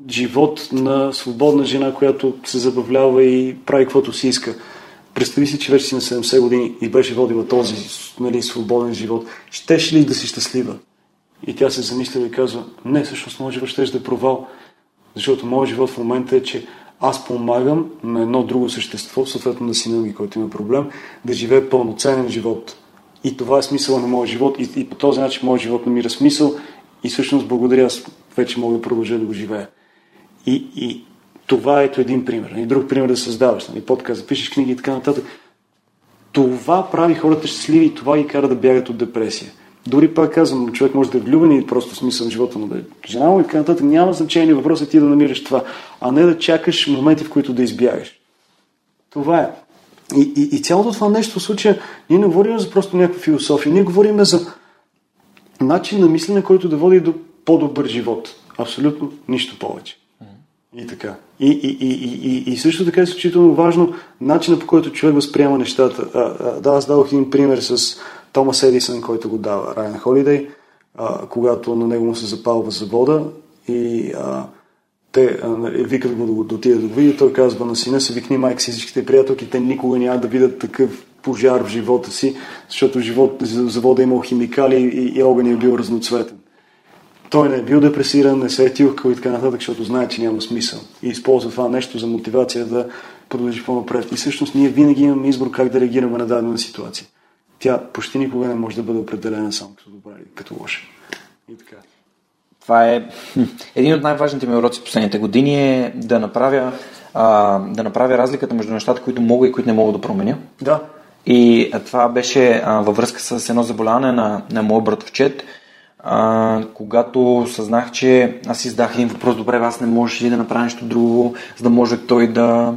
живот на свободна жена, която се забавлява и прави каквото си иска. Представи си, че вече си на 70 години и беше водила този нали, свободен живот. Щеш ли да си щастлива? И тя се замисля и казва, не, всъщност моят живот ще да е провал, защото моят живот в момента е, че аз помагам на едно друго същество, съответно на сина ми, който има проблем, да живее пълноценен живот. И това е смисъла на моя живот и, и по този начин моят живот намира смисъл и всъщност благодаря аз вече мога да продължа да го живея. И, и това е ето един пример. И друг пример да създаваш. Нали, подкаст, пишеш книги и така нататък. Това прави хората щастливи и това ги кара да бягат от депресия. Дори пак казвам, човек може да е влюбен и просто смисъл на живота му да е жена му и така нататък. Няма значение. Въпросът е ти да намираш това, а не да чакаш моменти, в които да избягаш. Това е. И, и, и цялото това нещо в случая, ние не говорим за просто някаква философия, ние говорим за начин на мислене, който да води до по-добър живот. Абсолютно нищо повече. И така. И, и, и, и, и, също така е изключително важно начина по който човек възприема нещата. А, а, да, аз дадох един пример с Томас Едисън, който го дава, Райан Холидей, когато на него му се запалва завода и а, те а, нали, викат го, да отиде да го види, той казва на сина си, викни майка си всичките приятелки, те никога няма да видят такъв пожар в живота си, защото живот, завода е имал химикали и, и огън е бил разноцветен. Той не е бил депресиран, не се е тилкал и така нататък, защото знае, че няма смисъл. И използва това нещо за мотивация да продължи по-напред. И всъщност ние винаги имаме избор как да реагираме на дадена ситуация. Тя почти никога не може да бъде определена само като добра или като лоша. И така. Това е един от най-важните ми уроци в последните години е да направя, а, да направя разликата между нещата, които мога и които не мога да променя. Да. И това беше а, във връзка с едно заболяване на, на моят братовчет, а, когато съзнах, че аз издах един въпрос, добре, аз не можеш ли да направя нещо друго, за да може той да,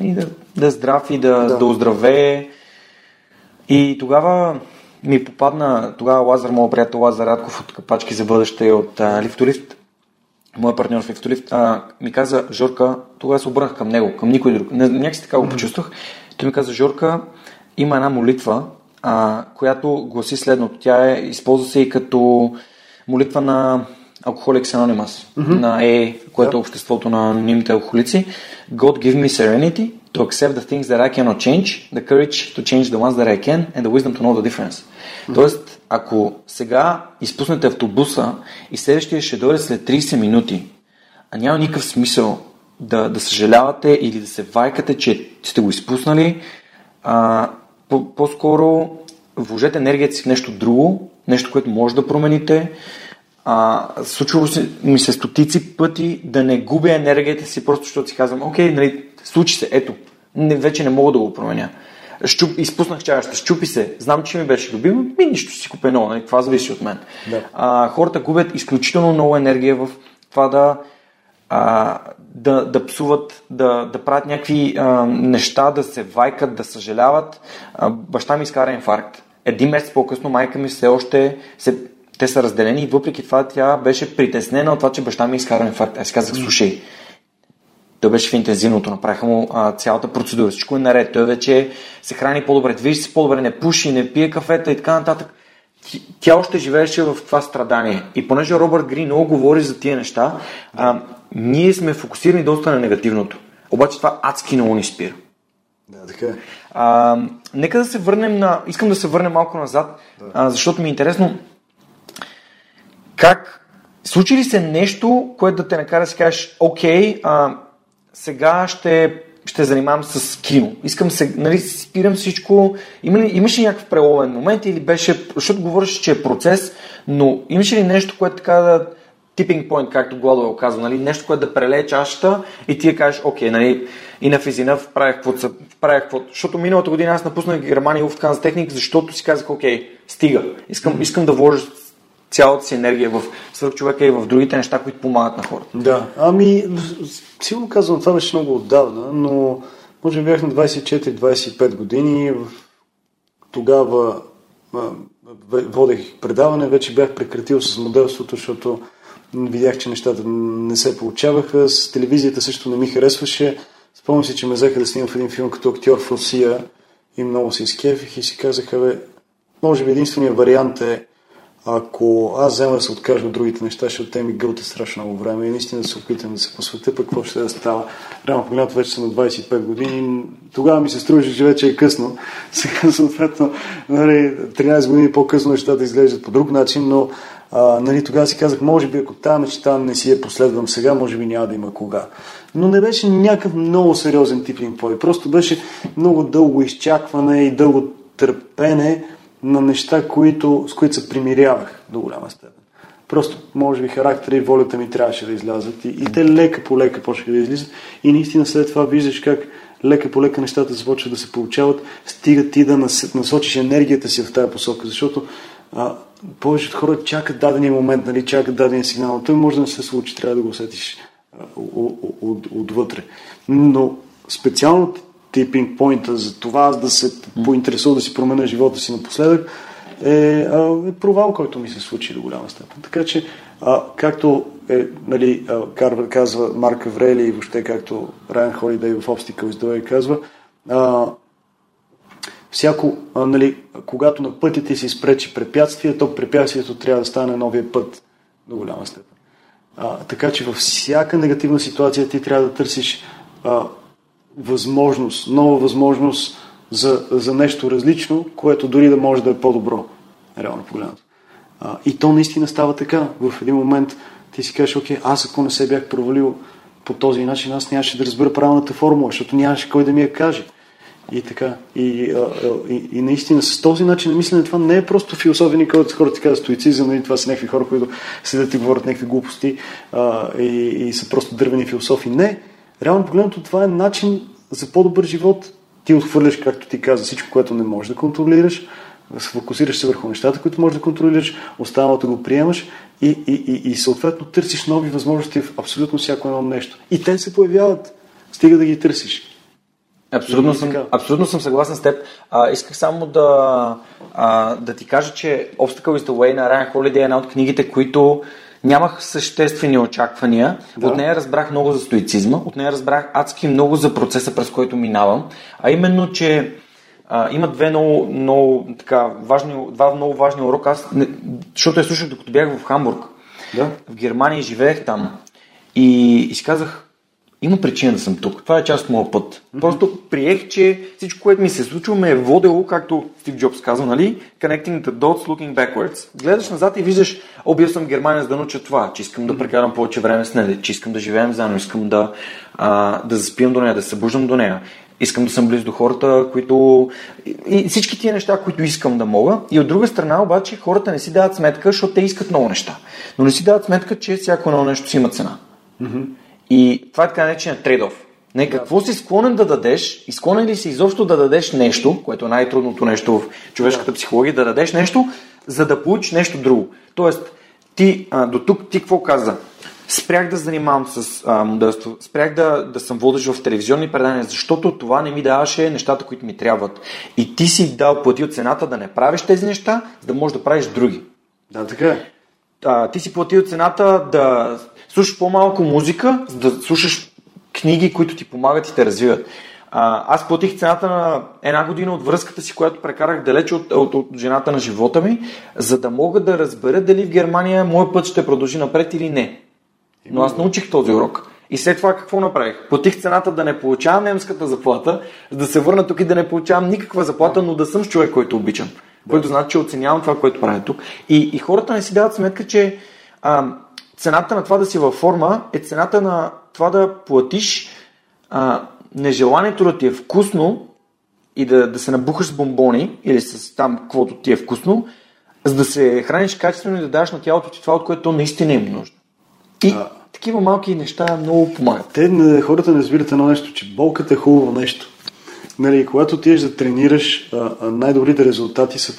и да, да е здрав и да, да. да оздравее. И тогава ми попадна, тогава Лазар, моят приятел Лазар Радков от Капачки за бъдеще от а, Лифтолифт, моят партньор в Лифтолифт, а, ми каза, Жорка, тогава се обърнах към него, към никой друг. Някакси така го почувствах. Той ми каза, Жорка, има една молитва, а, която гласи следното. Тя е, използва се и като молитва на Alcoholics Anonymous, mm-hmm. на AA, което е обществото на анонимните алкохолици. God give me serenity to accept the things that I cannot change, the courage to change the ones that I can, and the wisdom to know the difference. Mm-hmm. Тоест, ако сега изпуснете автобуса и следващия ще дойде след 30 минути, а няма никакъв смисъл да, да съжалявате или да се вайкате, че сте го изпуснали, а, по-скоро вложете енергията си в нещо друго, нещо, което може да промените. А, случвало ми се стотици пъти да не губя енергията си, просто защото си казвам, окей, нали, случи се, ето, не, вече не мога да го променя. Щуп, изпуснах чашата, щупи се, знам, че ми беше любимо, ми нищо си купя ново, нали, това зависи от мен. Да. А, хората губят изключително много енергия в това да а, да, да псуват, да, да правят някакви а, неща, да се вайкат, да съжаляват. А, баща ми изкара инфаркт. Един месец по-късно майка ми все още се, те са разделени и въпреки това тя беше притеснена от това, че баща ми изкара инфаркт. Аз казах, слушай, той беше в интензивното, направиха му а, цялата процедура, всичко е наред, той вече се храни по-добре, движи се по-добре, не пуши, не пие кафета и така нататък тя още живееше в това страдание. И понеже Робърт Грин много говори за тия неща, а, ние сме фокусирани доста на негативното. Обаче това адски много ни спира. Да, така е. А, нека да се върнем на... Искам да се върнем малко назад, да. а, защото ми е интересно как... Случи ли се нещо, което да те накара да си кажеш, окей, а, сега ще ще занимавам с кино. Искам се, нали, спирам всичко. Има ли, имаше ли някакъв преловен момент или беше, защото говориш, че е процес, но имаше ли нещо, което така да типинг point, както Гладуел казва, нали, нещо, което да прелее чашата и ти я кажеш, окей, нали, и на физина правих каквото, правих каквото. Защото миналата година аз напуснах Германия в Канз Техник, защото си казах, окей, стига. Искам, искам да вложа цялата си енергия в човека и в другите неща, които помагат на хората. Да, ами, сигурно казвам, това беше много отдавна, но може би бях на 24-25 години. Тогава водех предаване, вече бях прекратил с моделството, защото видях, че нещата не се получаваха. С телевизията също не ми харесваше. Спомням си, че ме взеха да снимам в един филм като актьор в Русия и много се изкефих и си казаха, бе, може би единствения вариант е ако аз взема да се откажа от другите неща, защото те ми гълтят страшно много време и наистина да се опитам да се посветя, пък какво ще да става. Реално погледнато вече съм на 25 години, тогава ми се струваше, че вече е късно. [LAUGHS] Сега съответно, нали, 13 години по-късно нещата изглеждат по друг начин, но а, нали, тогава си казах, може би ако тази мечта не си я последвам сега, може би няма да има кога. Но не беше някакъв много сериозен тип пой. Просто беше много дълго изчакване и дълго търпене на неща, които, с които се примирявах до голяма степен. Просто, може би, характера и волята ми трябваше да излязат. И, и те лека по лека почнаха да излизат. И наистина след това виждаш как лека по лека нещата започват да се получават, стига ти да насочиш енергията си в тази посока, защото а, повечето хора чакат дадения момент, нали, чакат дадения сигнал. Той може да не се случи, трябва да го усетиш отвътре. Но специално типинг поинта за това да се поинтересува да си променя живота си напоследък е, е провал, който ми се случи до голяма степен. Така че, а, както е, нали, а, казва Марк Аврели и въобще както Райан Холидей в Obstacle the казва, а, всяко, а, нали, когато на пътя ти се изпречи препятствие, то препятствието трябва да стане новия път до голяма степен. А, така че във всяка негативна ситуация ти трябва да търсиш а, възможност, нова възможност за, за нещо различно, което дори да може да е по-добро, реално погледнато. И то наистина става така. В един момент ти си кажеш, окей, аз ако не се бях провалил по този начин, аз нямаше да разбера правилната формула, защото нямаше кой да ми я каже. И така. И, а, и, и наистина с този начин на мислене това не е просто философия, ни който хората ти казват стоицизъм, и нали, това са някакви хора, които седят и говорят някакви глупости а, и, и са просто дървени философи. Не. Реално погледнато това е начин за по-добър живот. Ти отхвърляш, както ти каза, всичко, което не можеш да контролираш, фокусираш се върху нещата, които можеш да контролираш, останалото го приемаш и, и, и, и съответно търсиш нови възможности в абсолютно всяко едно нещо. И те се появяват. Стига да ги търсиш. Абсолютно съм, абсолютно съм съгласен с теб. А, исках само да, а, да ти кажа, че Obstacle is the Way на Райан Холидей е една от книгите, които нямах съществени очаквания. Да. От нея разбрах много за стоицизма, от нея разбрах адски много за процеса, през който минавам, а именно, че а, има две много, много така, важни, два много важни урока, аз, не, защото я слушах докато бях в Хамбург. Да. В Германия живеех там. И, и си казах, има причина да съм тук. Това е част от моят път. Просто приех, че всичко, което ми се случило, ме е водело, както Стив Джобс казва, нали? Connecting the dots, looking backwards. Гледаш назад и виждаш, обил съм Германия за да науча това, че искам да прекарам повече време с нея, че искам да живеем заедно, искам да, а, да заспивам до нея, да се събуждам до нея. Искам да съм близо до хората, които... И всички тия неща, които искам да мога. И от друга страна, обаче, хората не си дават сметка, защото те искат много неща. Но не си дават сметка, че всяко едно нещо си има цена. Mm-hmm. И това е така наречен трейдов. Не, какво си склонен да дадеш и склонен ли си изобщо да дадеш нещо, което е най-трудното нещо в човешката психология, да дадеш нещо, за да получиш нещо друго. Тоест, ти а, до тук ти какво каза? Спрях да занимавам с а, модерство, спрях да, да съм водещ в телевизионни предания, защото това не ми даваше нещата, които ми трябват. И ти си дал, платил цената да не правиш тези неща, за да можеш да правиш други. Да, така е. А, ти си платил цената да слушаш по-малко музика, за да слушаш книги, които ти помагат и те развиват. А, аз платих цената на една година от връзката си, която прекарах далече от, от, от жената на живота ми, за да мога да разбера дали в Германия моят път ще продължи напред или не. Но аз научих този урок. И след това какво направих? Платих цената да не получавам немската заплата, да се върна тук и да не получавам никаква заплата, но да съм човек, който обичам. Да. Който значи, че оценявам това, което правя тук. И, и хората не си дават сметка, че а, цената на това да си във форма е цената на това да платиш а, нежеланието да ти е вкусно и да, да се набухаш с бомбони или с там, каквото ти е вкусно, за да се храниш качествено и да даш на тялото ти това, от което то наистина е нужно. И а... такива малки неща много помагат. Те, хората не разбират едно нещо, че болката е хубаво нещо нали, когато отидеш да тренираш, най-добрите резултати се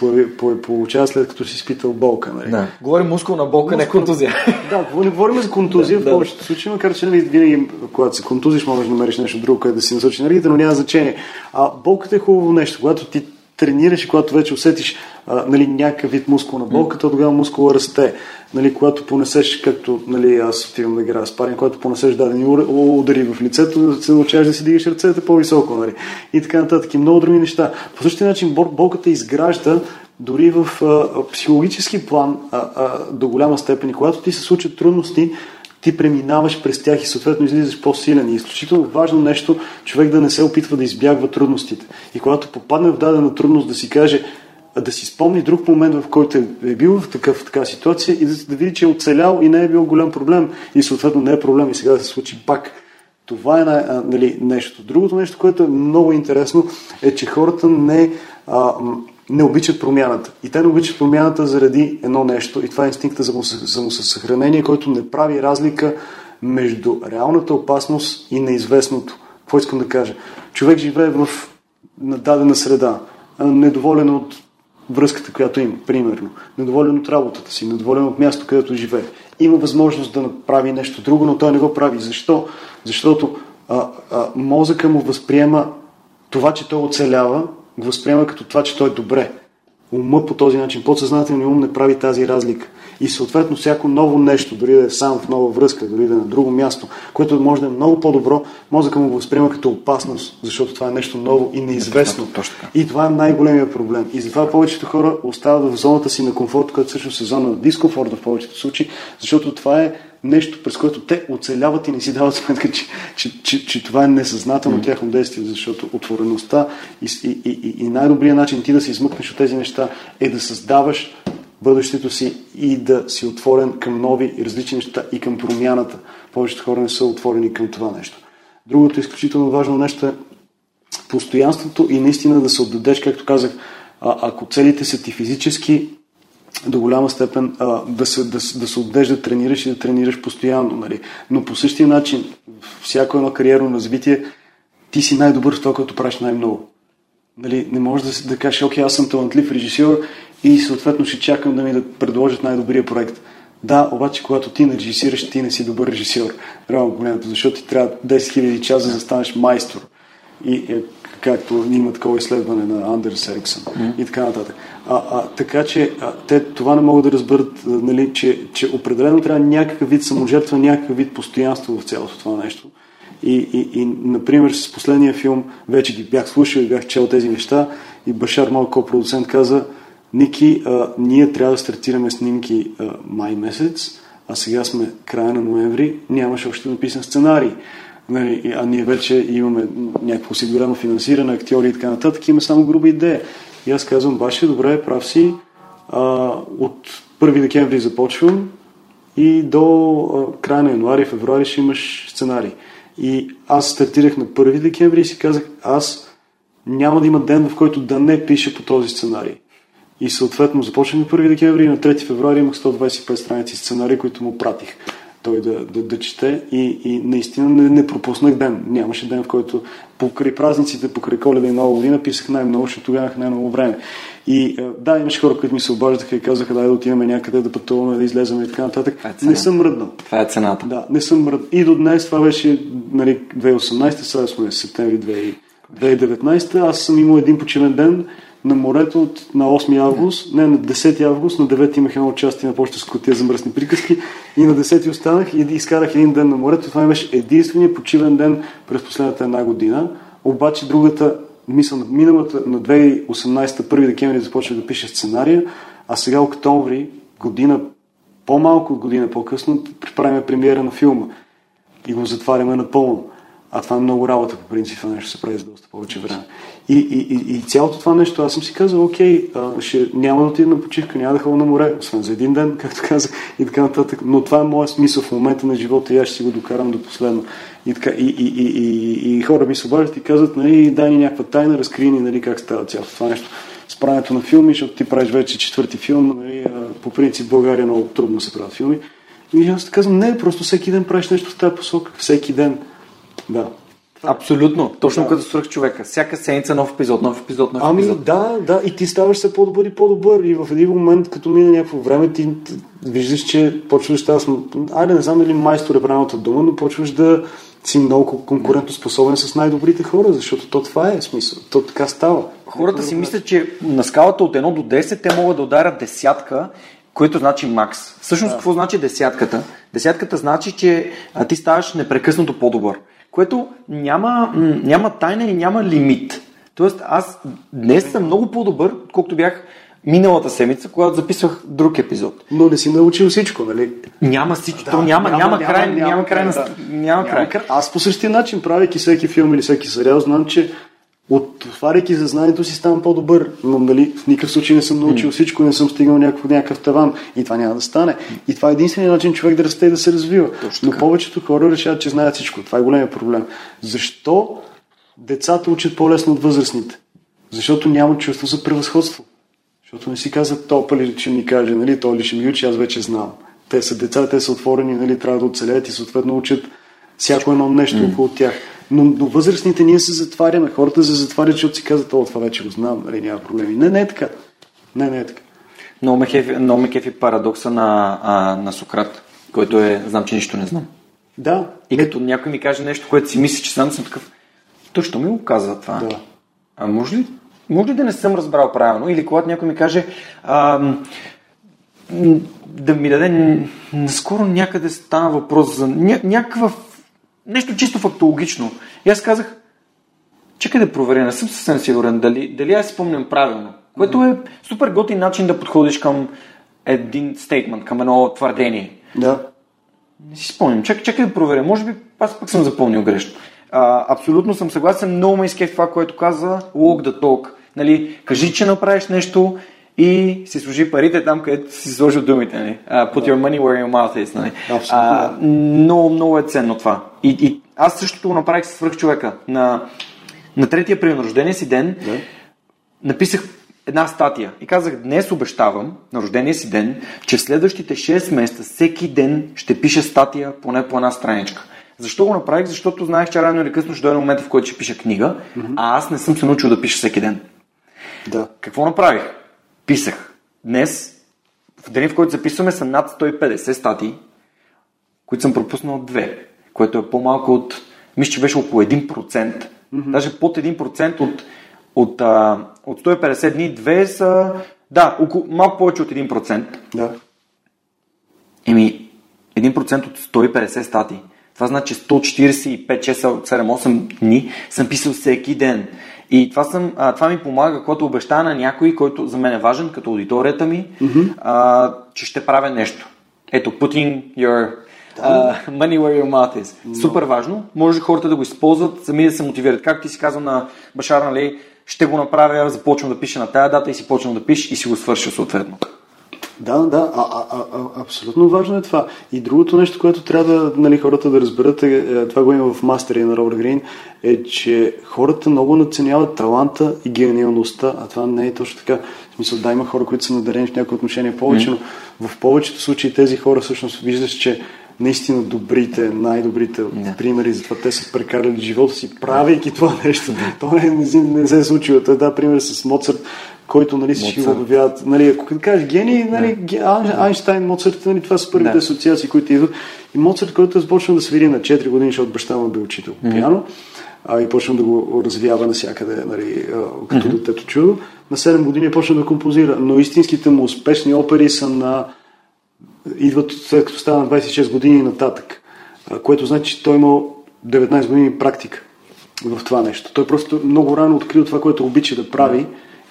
получават след като си изпитал болка. Нали. Да. Говорим мускулна болка, Мускул... не контузия. [LAUGHS] Да, не говорим за контузия да, в повечето да. случаи, макар че нали, винаги, когато се контузиш, можеш да намериш нещо друго, където да си насочи енергията, но няма значение. А болката е хубаво нещо. Когато ти тренираш и когато вече усетиш а, нали, някакъв вид мускулна болка, то тогава мускула расте. Нали, когато понесеш, както нали, аз отивам да играя спарен, когато понесеш дадени удари в лицето, се научаваш да си дигаш ръцете по-високо. Нали, и така нататък. И много други неща. По същия начин болката изгражда дори в а, психологически план а, а, до голяма степен. И когато ти се случат трудности, ти преминаваш през тях и съответно излизаш по-силен. И е изключително важно нещо човек да не се опитва да избягва трудностите. И когато попадне в дадена трудност, да си каже, да си спомни друг момент, в който е бил в такъв, така ситуация и да, да види, че е оцелял и не е бил голям проблем и съответно не е проблем и сега да се случи пак. Това е нали, нещо. Другото нещо, което е много интересно, е, че хората не, а, не обичат промяната. И те не обичат промяната заради едно нещо, и това е инстинкта за самосъхранение, който не прави разлика между реалната опасност и неизвестното. Какво искам да кажа? Човек живее в нададена среда, недоволен от връзката, която има, примерно. Недоволен от работата си, недоволен от място, където живее. Има възможност да направи нещо друго, но той не го прави. Защо? Защото а, а, мозъка му възприема това, че той оцелява, го възприема като това, че той е добре. Ума по този начин, подсъзнателният ум не прави тази разлика. И съответно всяко ново нещо, дори да е сам в нова връзка, дори да е на друго място, което може да е много по-добро, мозъка му го възприема като опасност, защото това е нещо ново и неизвестно. И това е най-големия проблем. И затова повечето хора остават в зоната си на комфорт, която всъщност е зона на дискомфорт в повечето случаи, защото това е нещо, през което те оцеляват и не си дават сметка, че, че, че, че това е несъзнателно mm. тяхно действие, защото отвореността и, и, и, и най-добрият начин ти да се измъкнеш от тези неща е да създаваш бъдещето си и да си отворен към нови и различни неща и към промяната. Повечето хора не са отворени към това нещо. Другото изключително важно нещо е постоянството и наистина да се отдадеш, както казах, ако целите са ти физически, до голяма степен а, да, се, да, да се отдеш да тренираш и да тренираш постоянно. Нали? Но по същия начин, всяко едно кариерно развитие, ти си най-добър в това, което правиш най-много. Нали, не можеш да, да кажеш, окей, аз съм талантлив режисьор и съответно ще чакам да ми да предложат най-добрия проект. Да, обаче когато ти не режисираш, ти не си добър режисьор. Реално защото ти трябва 10 000 часа да станеш майстор. И е, както има такова изследване на Андерс Ериксън mm-hmm. и така нататък. А, а, така че а, те това не могат да разберат, нали, че, че определено трябва някакъв вид саможертва, някакъв вид постоянство в цялото това нещо. И, и, и, например, с последния филм вече ги бях слушал и бях чел тези неща и Башар, моят ко-продуцент, каза Ники, а, ние трябва да стартираме снимки а, май месец, а сега сме края на ноември, нямаше още написан сценарий. Нали, а ние вече имаме някакво осигурено финансиране, актьори и така нататък, има само груба идея. И аз казвам, баше, добре, прав си, а, от 1 декември започвам и до а, края на януари, февруари ще имаш сценарий. И аз стартирах на 1 декември и си казах, аз няма да има ден, в който да не пиша по този сценарий. И съответно започнах на 1 декември и на 3 февруари имах 125 страници сценарии, които му пратих той да, да, да чете и, и наистина не, не пропуснах ден. Нямаше ден, в който покрай празниците, покрай коледа и нова година писах най-много, защото тогава най-много време. И е, да, имаше хора, които ми се обаждаха и казаха, дай да отиваме някъде, да пътуваме, да излезем и така нататък. Е не съм мръднал. Това е цената. Да, не съм мръднал. И до днес това беше нали, 2018, сега сме септември 2019. Аз съм имал един почивен ден, на морето от, на 8 август, не, на 10 август, на 9 имах едно участие на почта с котия за мръсни приказки и на 10 останах и изкарах един ден на морето. Това ми беше единствения почивен ден през последната една година. Обаче другата, мисля, миналата на 2018, 1 декември започнах да пиша сценария, а сега октомври, година, по-малко от година по-късно, приправяме премиера на филма и го затваряме напълно. А това е много работа, по принцип, това нещо се прави за доста повече време. И, и, и, и цялото това нещо, аз съм си казал, окей, а, ще, няма да отида на почивка, няма да ходя на море, освен за един ден, [LAUGHS] както казах, и така нататък. Но това е моят смисъл в момента на живота и аз ще си го докарам до последно. И, така, и, и, и, и, и хора ми се обаждат и казват, нали, дай ни някаква тайна, разкри ни, нали, как става цялото това нещо. С правенето на филми, защото ти правиш вече четвърти филм, нали, по принцип в България много трудно се правят филми. И аз казвам, не, просто всеки ден правиш нещо в тази посока. Всеки ден. Да. Абсолютно. Точно да. като свърх човека. Всяка седмица нов епизод, нов епизод, нов ами, епизод. да, да. И ти ставаш все по-добър и по-добър. И в един момент, като мине някакво време, ти виждаш, че почваш да... Айде, не знам дали майстор е правилната дума, но почваш да си много конкурентоспособен с най-добрите хора, защото то това е смисъл. То така става. Хората си мислят, че на скалата от 1 до 10 те могат да ударят десятка което значи макс. Всъщност, да. какво значи десятката? Десятката значи, че а, ти ставаш непрекъснато по-добър, което няма, няма тайна и няма лимит. Тоест, аз днес съм много по-добър, колкото бях миналата седмица, когато записвах друг епизод. Но не си научил всичко, нали? Няма всичко, да, то няма, няма, няма, край, няма, няма край, да. няма, няма край. Аз по същия начин, правейки всеки филм или всеки сериал, знам, че отваряйки за знанието си ставам по-добър, но нали, в никакъв случай не съм научил всичко, не съм стигнал някакъв, някакъв таван и това няма да стане. И това е единственият начин човек да расте и да се развива. Но повечето хора решават, че знаят всичко. Това е големия проблем. Защо децата учат по-лесно от възрастните? Защото няма чувство за превъзходство. Защото не си казват, то ли ще ми каже, нали, то ли ще ми учи, аз вече знам. Те са деца, те са отворени, нали, трябва да оцелят и съответно учат всяко едно нещо около тях. Но до възрастните ние се затваряме. Хората се затварят, защото си казват, о, това вече го знам, нали, няма проблеми. Не, не е така. Не, не е така. Много ме кефи, много ме кефи парадокса на, а, на Сократ, който е, знам, че нищо не знам. Да. И като някой ми каже нещо, което си мисли, че знам, съм такъв, точно ми го казва това. Да. А може ли, може ли да не съм разбрал правилно? Или когато някой ми каже, а, да ми даде, наскоро някъде стана въпрос за ня, някаква нещо чисто фактологично. И аз казах, чакай да проверя, не съм съвсем сигурен дали, дали аз спомням правилно. Което е супер готин начин да подходиш към един стейтмент, към едно твърдение. Да. Не си спомням. Чакай, чакай да проверя. Може би аз пък съм запомнил грешно. А, абсолютно съм съгласен. Много ме изкеф това, което каза Walk the talk. Нали, кажи, че направиш нещо и си служи парите там, където си сложил думите. Нали? Uh, put your money where your mouth is. Нали? Uh, много, много е ценно това. И, и аз същото го направих с свръх човека. На, на третия при рождения си ден yeah. написах една статия и казах, днес обещавам на рождения си ден, че в следващите 6 месеца всеки ден ще пиша статия поне по една страничка. Защо го направих? Защото знаех, че рано или късно ще дойде момента, в който ще пиша книга, mm-hmm. а аз не съм се научил да пиша всеки ден. Да. Какво направих? Писах. Днес, в деня, в който записваме, са над 150 статии, които съм пропуснал две, което е по-малко от, мисля, че беше около 1%, mm-hmm. даже под 1% от, от, а, от 150 дни, две са, да, около, малко повече от 1%. Да. Еми, 1% от 150 статии. Това значи 145, 6, 7, 8 дни съм писал всеки ден. И това, съм, а, това ми помага, когато обещая на някой, който за мен е важен, като аудиторията ми, mm-hmm. а, че ще правя нещо. Ето, putting your uh, money where your mouth is. No. Супер важно. Може хората да го използват, сами да се мотивират. Както ти си казал на Башар, нали, ще го направя, започвам да пиша на тая дата и си почвам да пиша и си го свърша съответно. Да, да, а, а, а, абсолютно важно е това. И другото нещо, което трябва да, нали, хората да разберат, е, е, това го има в мастери на Робърт Грин, е, че хората много наценяват таланта и гениалността, а това не е точно така. В смисъл, да, има хора, които са надарени в някои отношения повече, mm. но в повечето случаи тези хора всъщност виждаш, че наистина добрите, най-добрите yeah. примери за това те са прекарали живота си, правейки това нещо. То не, не, не се е случило. Той да пример с Моцарт, който нали, всички го обявяват. Нали, ако кажеш гений, нали, yeah. Айнштайн, Моцарт, нали, това са първите yeah. асоциации, които идват. И Моцарт, който е започнал да свири на 4 години, защото баща му е бил учител mm-hmm. пиано, а, и почна да го развява навсякъде, нали, като mm-hmm. детето чудо. На 7 години е почна да композира, но истинските му успешни опери са на идват след като става на 26 години и нататък, което значи, че той имал 19 години практика в това нещо. Той просто много рано открил това, което обича да прави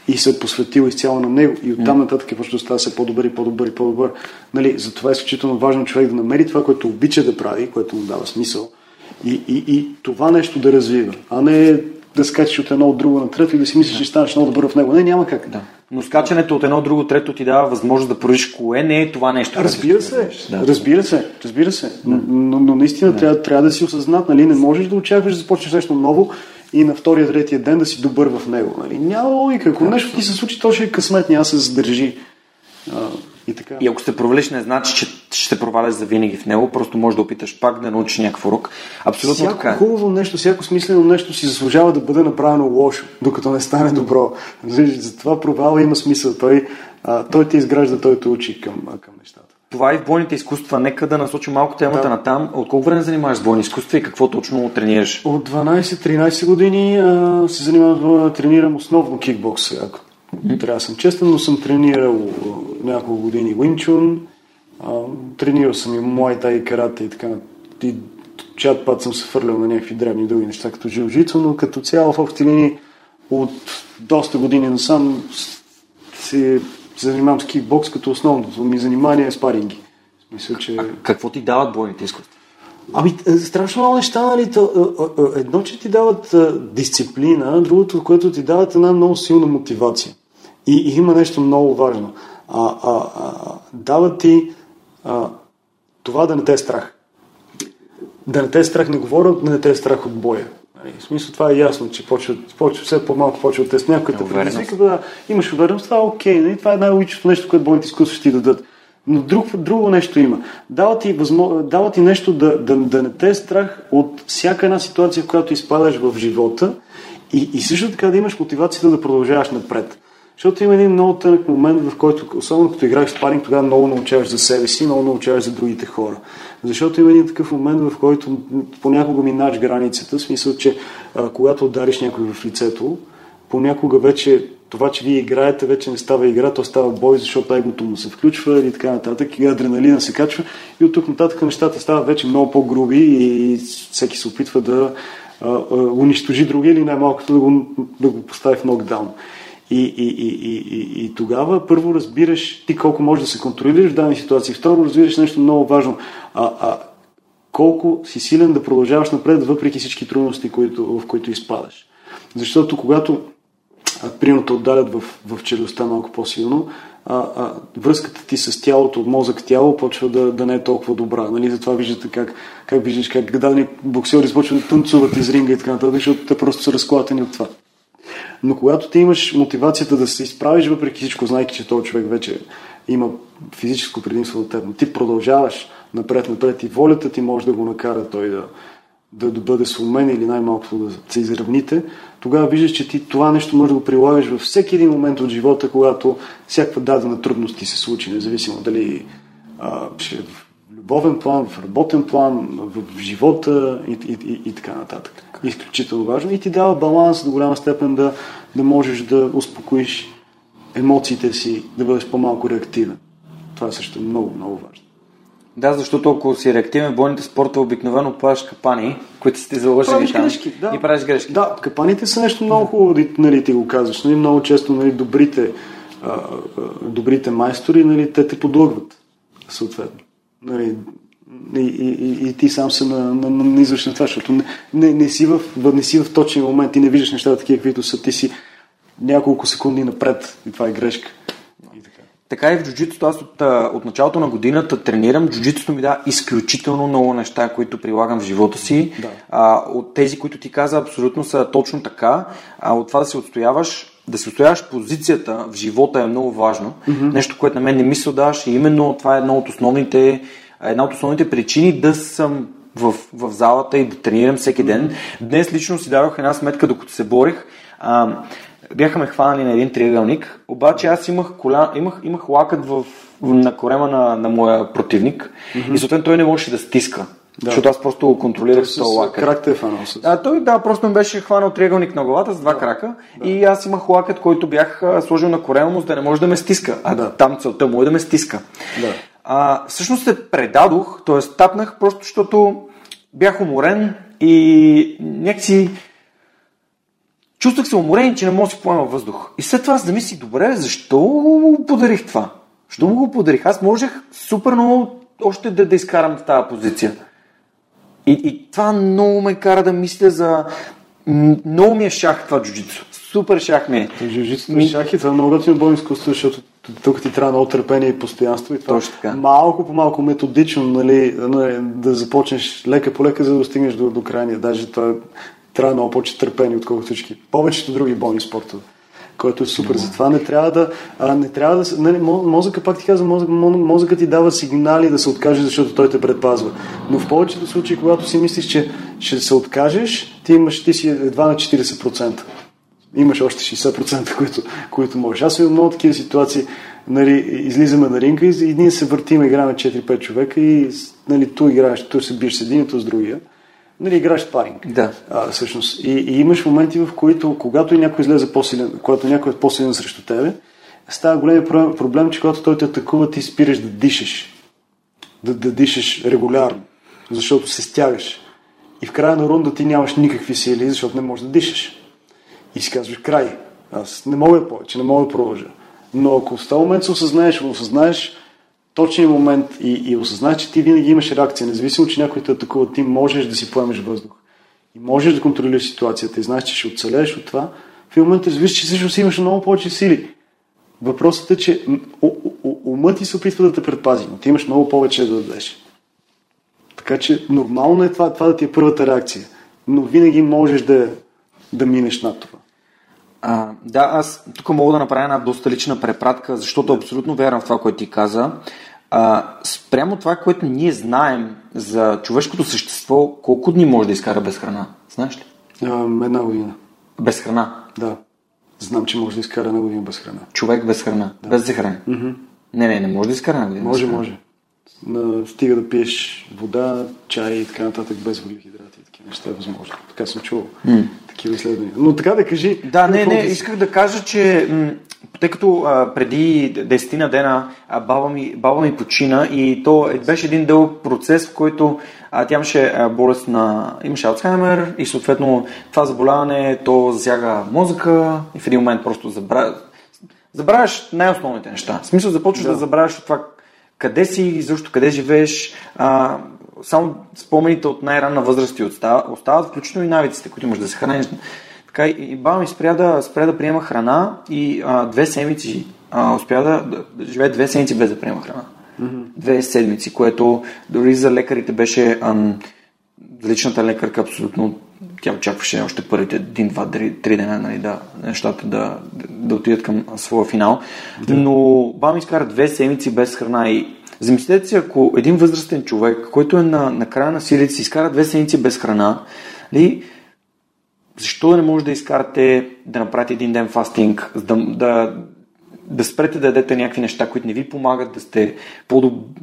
и се е посветил изцяло на него и оттам нататък е да става все по-добър и по-добър и по-добър. Нали, затова е изключително важно човек да намери това, което обича да прави, което му дава смисъл и, и, и това нещо да развива, а не да скачаш от едно от друго на трето и да си мислиш, че станеш много добър в него. Не, няма как. Да. Но скачането от едно от друго трето ти дава възможност да проявиш кое не е това нещо. Разбира се, да. разбира се, разбира се. Да. Но, но, наистина да. трябва, трябва да си осъзнат, нали? Не можеш да очакваш да започнеш нещо ново и на втория, третия ден да си добър в него. Нали? Няма логика. Ако нещо ти се случи, то ще е късмет, няма се задържи. И, така. и ако сте провалиш, не значи, че ще проваляш за винаги в него, просто можеш да опиташ пак да научиш някакъв урок. Абсолютно всяко така. Е. хубаво нещо, всяко смислено нещо си заслужава да бъде направено лошо, докато не стане добро. Затова провала има смисъл. Той, а, той те изгражда, той те учи към, към нещата. Това и в бойните изкуства. Нека да насочим малко темата да. на там. От колко време занимаваш с бойни изкуства и какво точно тренираш? От 12-13 години а, се занимавам, тренирам основно кикбокс. Ако трябва да съм честен, но съм тренирал няколко години Винчун, тренирал съм и Муайта и карате и така. И чат път съм се фърлял на някакви древни други неща, като жилжицо, но като цяло в общи линии от доста години насам си се занимавам с кикбокс, като основното ми занимание е спаринги. Мисля, че... А какво ти дават бойните изкуства? Ами, е, страшно много неща, нали? Е, е, едно, че ти дават дисциплина, другото, което ти дават една много силна мотивация. И, и има нещо много важно. А, а, а, дават ти а, това да не те е страх. Да не те е страх, не говоря, да не те е страх от боя. В смисъл това е ясно, че почва, почва все по-малко почва те някой те предизвика да имаш увереност, това е окей. Нали? Това е най-логичното нещо, което бойните изкуства ще ти дадат. Но друг, друго нещо има. Дава ти, възмо... дава ти нещо да, да, да не те е страх от всяка една ситуация, в която изпадаш в живота и, и също така да имаш мотивацията да продължаваш напред. Защото има един много тънък момент, в който, особено като играеш спаринг, тогава много научаваш за себе си, много научаваш за другите хора. Защото има един такъв момент, в който понякога минаш границата, в смисъл, че а, когато удариш някой в лицето, понякога вече това, че вие играете, вече не става игра, то става бой, защото егото му се включва и така нататък, и адреналина се качва и от тук нататък нещата стават вече много по-груби и всеки се опитва да а, а, унищожи други или най-малкото да го, да го постави в нокдаун. И, и, и, и, и, и тогава първо разбираш ти колко можеш да се контролираш в дадени ситуации. Второ разбираш нещо много важно. А, а, колко си силен да продължаваш напред, въпреки всички трудности, които, в които изпадаш. Защото когато примерно те отдалят в, в челюстта малко по-силно, а, а, връзката ти с тялото, от мозък-тяло, почва да, да не е толкова добра. Нали? Затова виждате как, как виждаш как дадени боксери започват да танцуват из ринга и така нататък, защото те просто са разклатени от това. Но когато ти имаш мотивацията да се изправиш, въпреки всичко, знайки, че този човек вече има физическо предимство от теб, но ти продължаваш напред-напред и волята ти може да го накара той да, да, да бъде сломен или най-малко да се изравните, тогава виждаш, че ти това нещо може да го прилагаш във всеки един момент от живота, когато всякаква дадена трудност ти се случи, независимо дали а, ще е в любовен план, в работен план, в живота и, и, и, и така нататък. Изключително важно и ти дава баланс до голяма степен да, да можеш да успокоиш емоциите си, да бъдеш по-малко реактивен. Това също е много, много важно. Да, защото ако си реактивен бойните спорта, обикновено правиш капани, които сте заложили там грешки, да. и правиш грешки. Да, капаните са нещо много хубаво, нали, ти го казваш. Нали, много често нали, добрите, а, добрите майстори, нали, те те подлъгват, съответно. Нали, и, и, и, ти сам се на, на, на, на това, защото не, не, не, си в, не си в точния момент и не виждаш нещата такива, каквито са. Ти си няколко секунди напред и това е грешка. Така и в джуджитото. Аз от, от началото на годината тренирам. Джуджитото ми дава изключително много неща, които прилагам в живота си. Да. А, от тези, които ти каза, абсолютно са точно така. А, от това да се отстояваш да се отстояваш позицията в живота е много важно. Mm-hmm. Нещо, което на мен не ми се отдаваш и именно това е едно от основните, една от основните причини да съм в, в залата и да тренирам всеки ден. Днес лично си дадох една сметка, докато се борих. А, бяха ме хванали на един триъгълник, обаче аз имах, коля, имах, имах лакът в, на корема на, на моя противник mm-hmm. и съответно той не можеше да стиска. Да. Защото аз просто го контролирах с този лакът. Крак те е фанал с. А, той да, просто ми беше хванал триъгълник на главата с два да. крака да. и аз имах лакът, който бях сложил на корема му, за да не може да ме стиска. А да. там целта му е да ме стиска. Да. А, всъщност се предадох, т.е. тапнах, просто защото бях уморен и някакси Чувствах се уморен, че не мога да си поема въздух. И след това замислих, добре, защо подарих това? Защо му го подарих? Аз можех супер много още да, да изкарам в тази позиция. И, и това много ме кара да мисля за... Много ми е шах това джуджицу. Супер шах ми е. Джуджицу ми... шах и това е много готино бойно изкуство, защото тук ти трябва много търпение и постоянство. И това Точно така. Малко по малко методично нали, нали, да започнеш лека по лека, за да достигнеш до, до крайния. Даже това трябва много повече търпение, отколкото всички. Повечето други бойни спортове който е супер. Затова не трябва да. А, не трябва да нали, мозъка, пак ти казвам, мозък, мозъка ти дава сигнали да се откаже, защото той те предпазва. Но в повечето случаи, когато си мислиш, че ще се откажеш, ти, имаш, ти си едва на 40%. Имаш още 60%, които, които можеш. Аз имам много такива ситуации. Нали, излизаме на ринга и един се въртим, играме 4-5 човека и нали, ту играеш, ту се биеш с един, ту с другия нали, играеш паринг. Да. А, всъщност. И, и имаш моменти, в които, когато някой излезе по-силен, когато някой е по-силен срещу тебе, става голям проблем, проблем, че когато той те атакува, ти спираш да дишаш. Да, да дишаш регулярно. Защото се стягаш. И в края на рунда ти нямаш никакви сили, защото не можеш да дишаш. И си казваш край. Аз не мога повече, не мога да продължа. Но ако в този момент се осъзнаеш, осъзнаеш точния момент и, и осъзнаеш, че ти винаги имаш реакция, независимо, че някой те атакува, ти можеш да си поемеш въздух. И можеш да контролираш ситуацията и знаеш, че ще оцелееш от това, в момента разбираш, че всъщност имаш много повече сили. Въпросът е, че умът ти се опитва да те предпази, но ти имаш много повече да дадеш. Така че нормално е това, това да ти е първата реакция. Но винаги можеш да, да минеш над това. А, да, аз тук мога да направя една доста лична препратка, защото абсолютно вярвам в това, което ти каза. А, спрямо това, което ние знаем за човешкото същество, колко дни може да изкара без храна? Знаеш ли? А, една година. Без храна? Да. Знам, че може да изкара една година без храна. Човек без храна? Да. Без захрана? Mm-hmm. Не, не, не може да изкара една година. Може, може. На, стига да пиеш вода, чай и така нататък без въглехидрати неща е възможно. Така съм чувал. Mm. Такива изследвания. Но така да кажи. Да, не, не, исках да кажа, че м- тъй като а, преди 10 на дена а, баба, ми, баба ми почина и то е, беше един дълъг процес, в който а, тя имаше а, болест на... имаше Алцхаймер и съответно това заболяване то засяга мозъка и в един момент просто забравя, забравяш най-основните неща. В смисъл започваш да, да забравяш от това къде си, защо къде живееш, а, само спомените от най-ранна възраст ти остават, включително и навиците, които имаш да се храниш. Така и баба ми спря да, спря да приема храна и а, две седмици а, успя да, да, да живее две седмици без да приема храна. Mm-hmm. Две седмици, което дори за лекарите беше ам, личната лекарка абсолютно тя очакваше още първите един, два, три, три дена нали, да, нещата да, да отидат към своя финал. Да. Но баба ми изкара две седмици без храна и замислете си, ако един възрастен човек, който е на, на края на силите си, изкара две седмици без храна, ли, защо да не може да изкарате да направите един ден фастинг, да, да, да спрете да ядете някакви неща, които не ви помагат да сте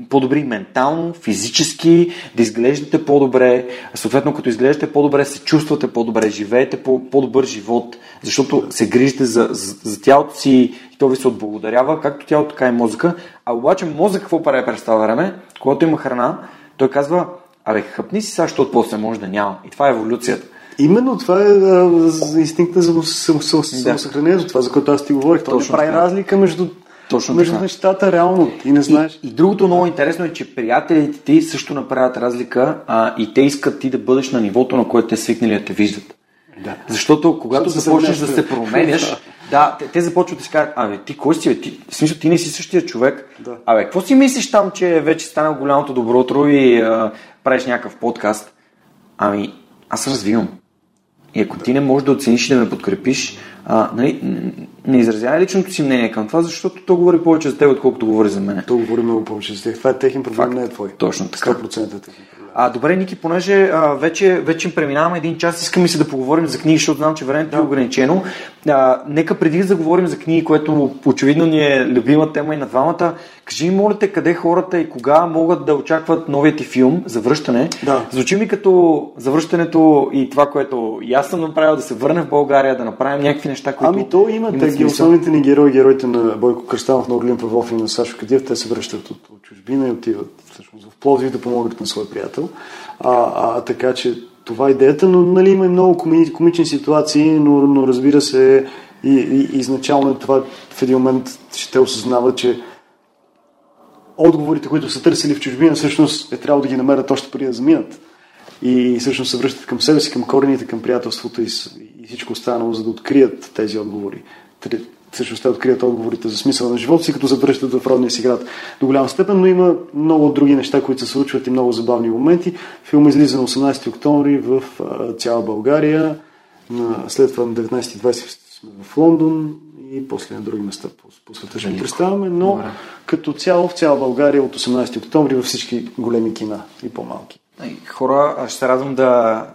по-добри ментално, физически, да изглеждате по-добре, съответно като изглеждате по-добре, се чувствате по-добре, живеете по- по-добър живот, защото се грижите за, за, за тялото си и то ви се отблагодарява, както тялото, така и мозъка. А обаче мозък какво прави през това време? Когато има храна, той казва, абе хъпни си сега, защото после може да няма. И това е еволюцията. Именно това е а, инстинкта за самосъхранението, да. това, за което аз ти говорих. Това прави така. разлика между точно между така. нещата реално. Ти не знаеш. И, и другото много интересно е, че приятелите ти също направят разлика а, и те искат ти да бъдеш на нивото, на което те свикнали да те виждат. Да. Защото когато Защо започнеш да се променяш, [LAUGHS] да, те, те започват да си кажат, абе, ти кой си, бе? Ти, в смисъл, ти не си същия човек. Да. Абе, какво си мислиш там, че вече стана голямото добро утро и а, правиш някакъв подкаст? Ами, аз развивам. И ако ти не можеш да оцениш и да ме подкрепиш, а, нали, не изразявай личното си мнение към това, защото то говори повече за теб, отколкото говори за мен. То говори много повече за теб. Това е техен проблем, Факт. не е твой. Точно така. 100% е техен проблем. А, добре, Ники, понеже а, вече, вече преминаваме един час, искаме се да поговорим за книги, защото знам, че времето да. е ограничено. А, нека преди да говорим за книги, което очевидно ни е любима тема и на двамата, кажи ми, моля те, къде хората и кога могат да очакват новият ти филм за връщане. Да. Звучи ми като завръщането и това, което и аз съм направил, да се върне в България, да направим някакви неща, които. Ами то има, те, ги, основните ни герои, героите на Бойко Кръстанов, на Орлин Павлов и на Сашо Кадиев, те се връщат от, от чужбина и отиват всъщност в Пловдив да помогнат на своя приятел. А, а, така че това е идеята, но нали, има и много коми, комични ситуации, но, но разбира се и, и, изначално това в един момент ще те осъзнават, че отговорите, които са търсили в чужбина, всъщност е трябвало да ги намерят още преди да заминат. И всъщност се връщат към себе си, към корените, към приятелството и всичко останало, за да открият тези отговори всъщност те открият отговорите за смисъл на живота си, като се връщат в родния си град до голяма степен, но има много други неща, които се случват и много забавни моменти. Филм излиза на 18 октомври в цяла България, след това на 19-20 сме в Лондон и после на други места по, по света ще представяме, но Добре. като цяло в цяла България от 18 октомври във всички големи кина и по-малки. Хора, ще се радвам да,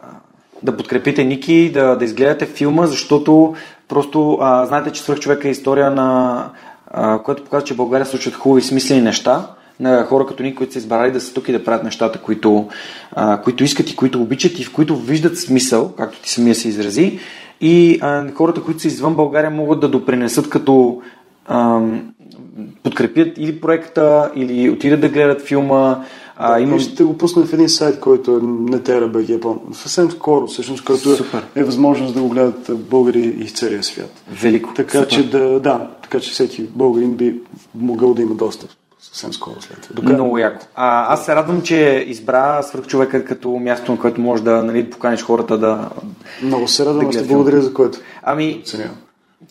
да подкрепите Ники, да, да изгледате филма, защото Просто а, знаете, че свърх човека е история на а, която показва, че в България случват хубави смислени неща на хора като ние, които са избрали да са тук и да правят нещата, които, а, които искат и които обичат и в които виждат смисъл, както ти самия се изрази. И а, хората, които са извън България, могат да допринесат като подкрепят или проекта, или отидат да гледат филма. А, да, имам... Ще го пусна в един сайт, който е NetEra.bg, Япон. Съвсем скоро, всъщност, който е- Супер. е възможност да го гледат българи из целия свят. Велико. Така Супер. че да, да, така че всеки българин би могъл да има достъп съвсем скоро след това. Много яко. А, аз се радвам, че избра свърхчовека като място, на което може да нали, поканиш хората да. Много се радвам, да благодаря за което. Ами, Оценявам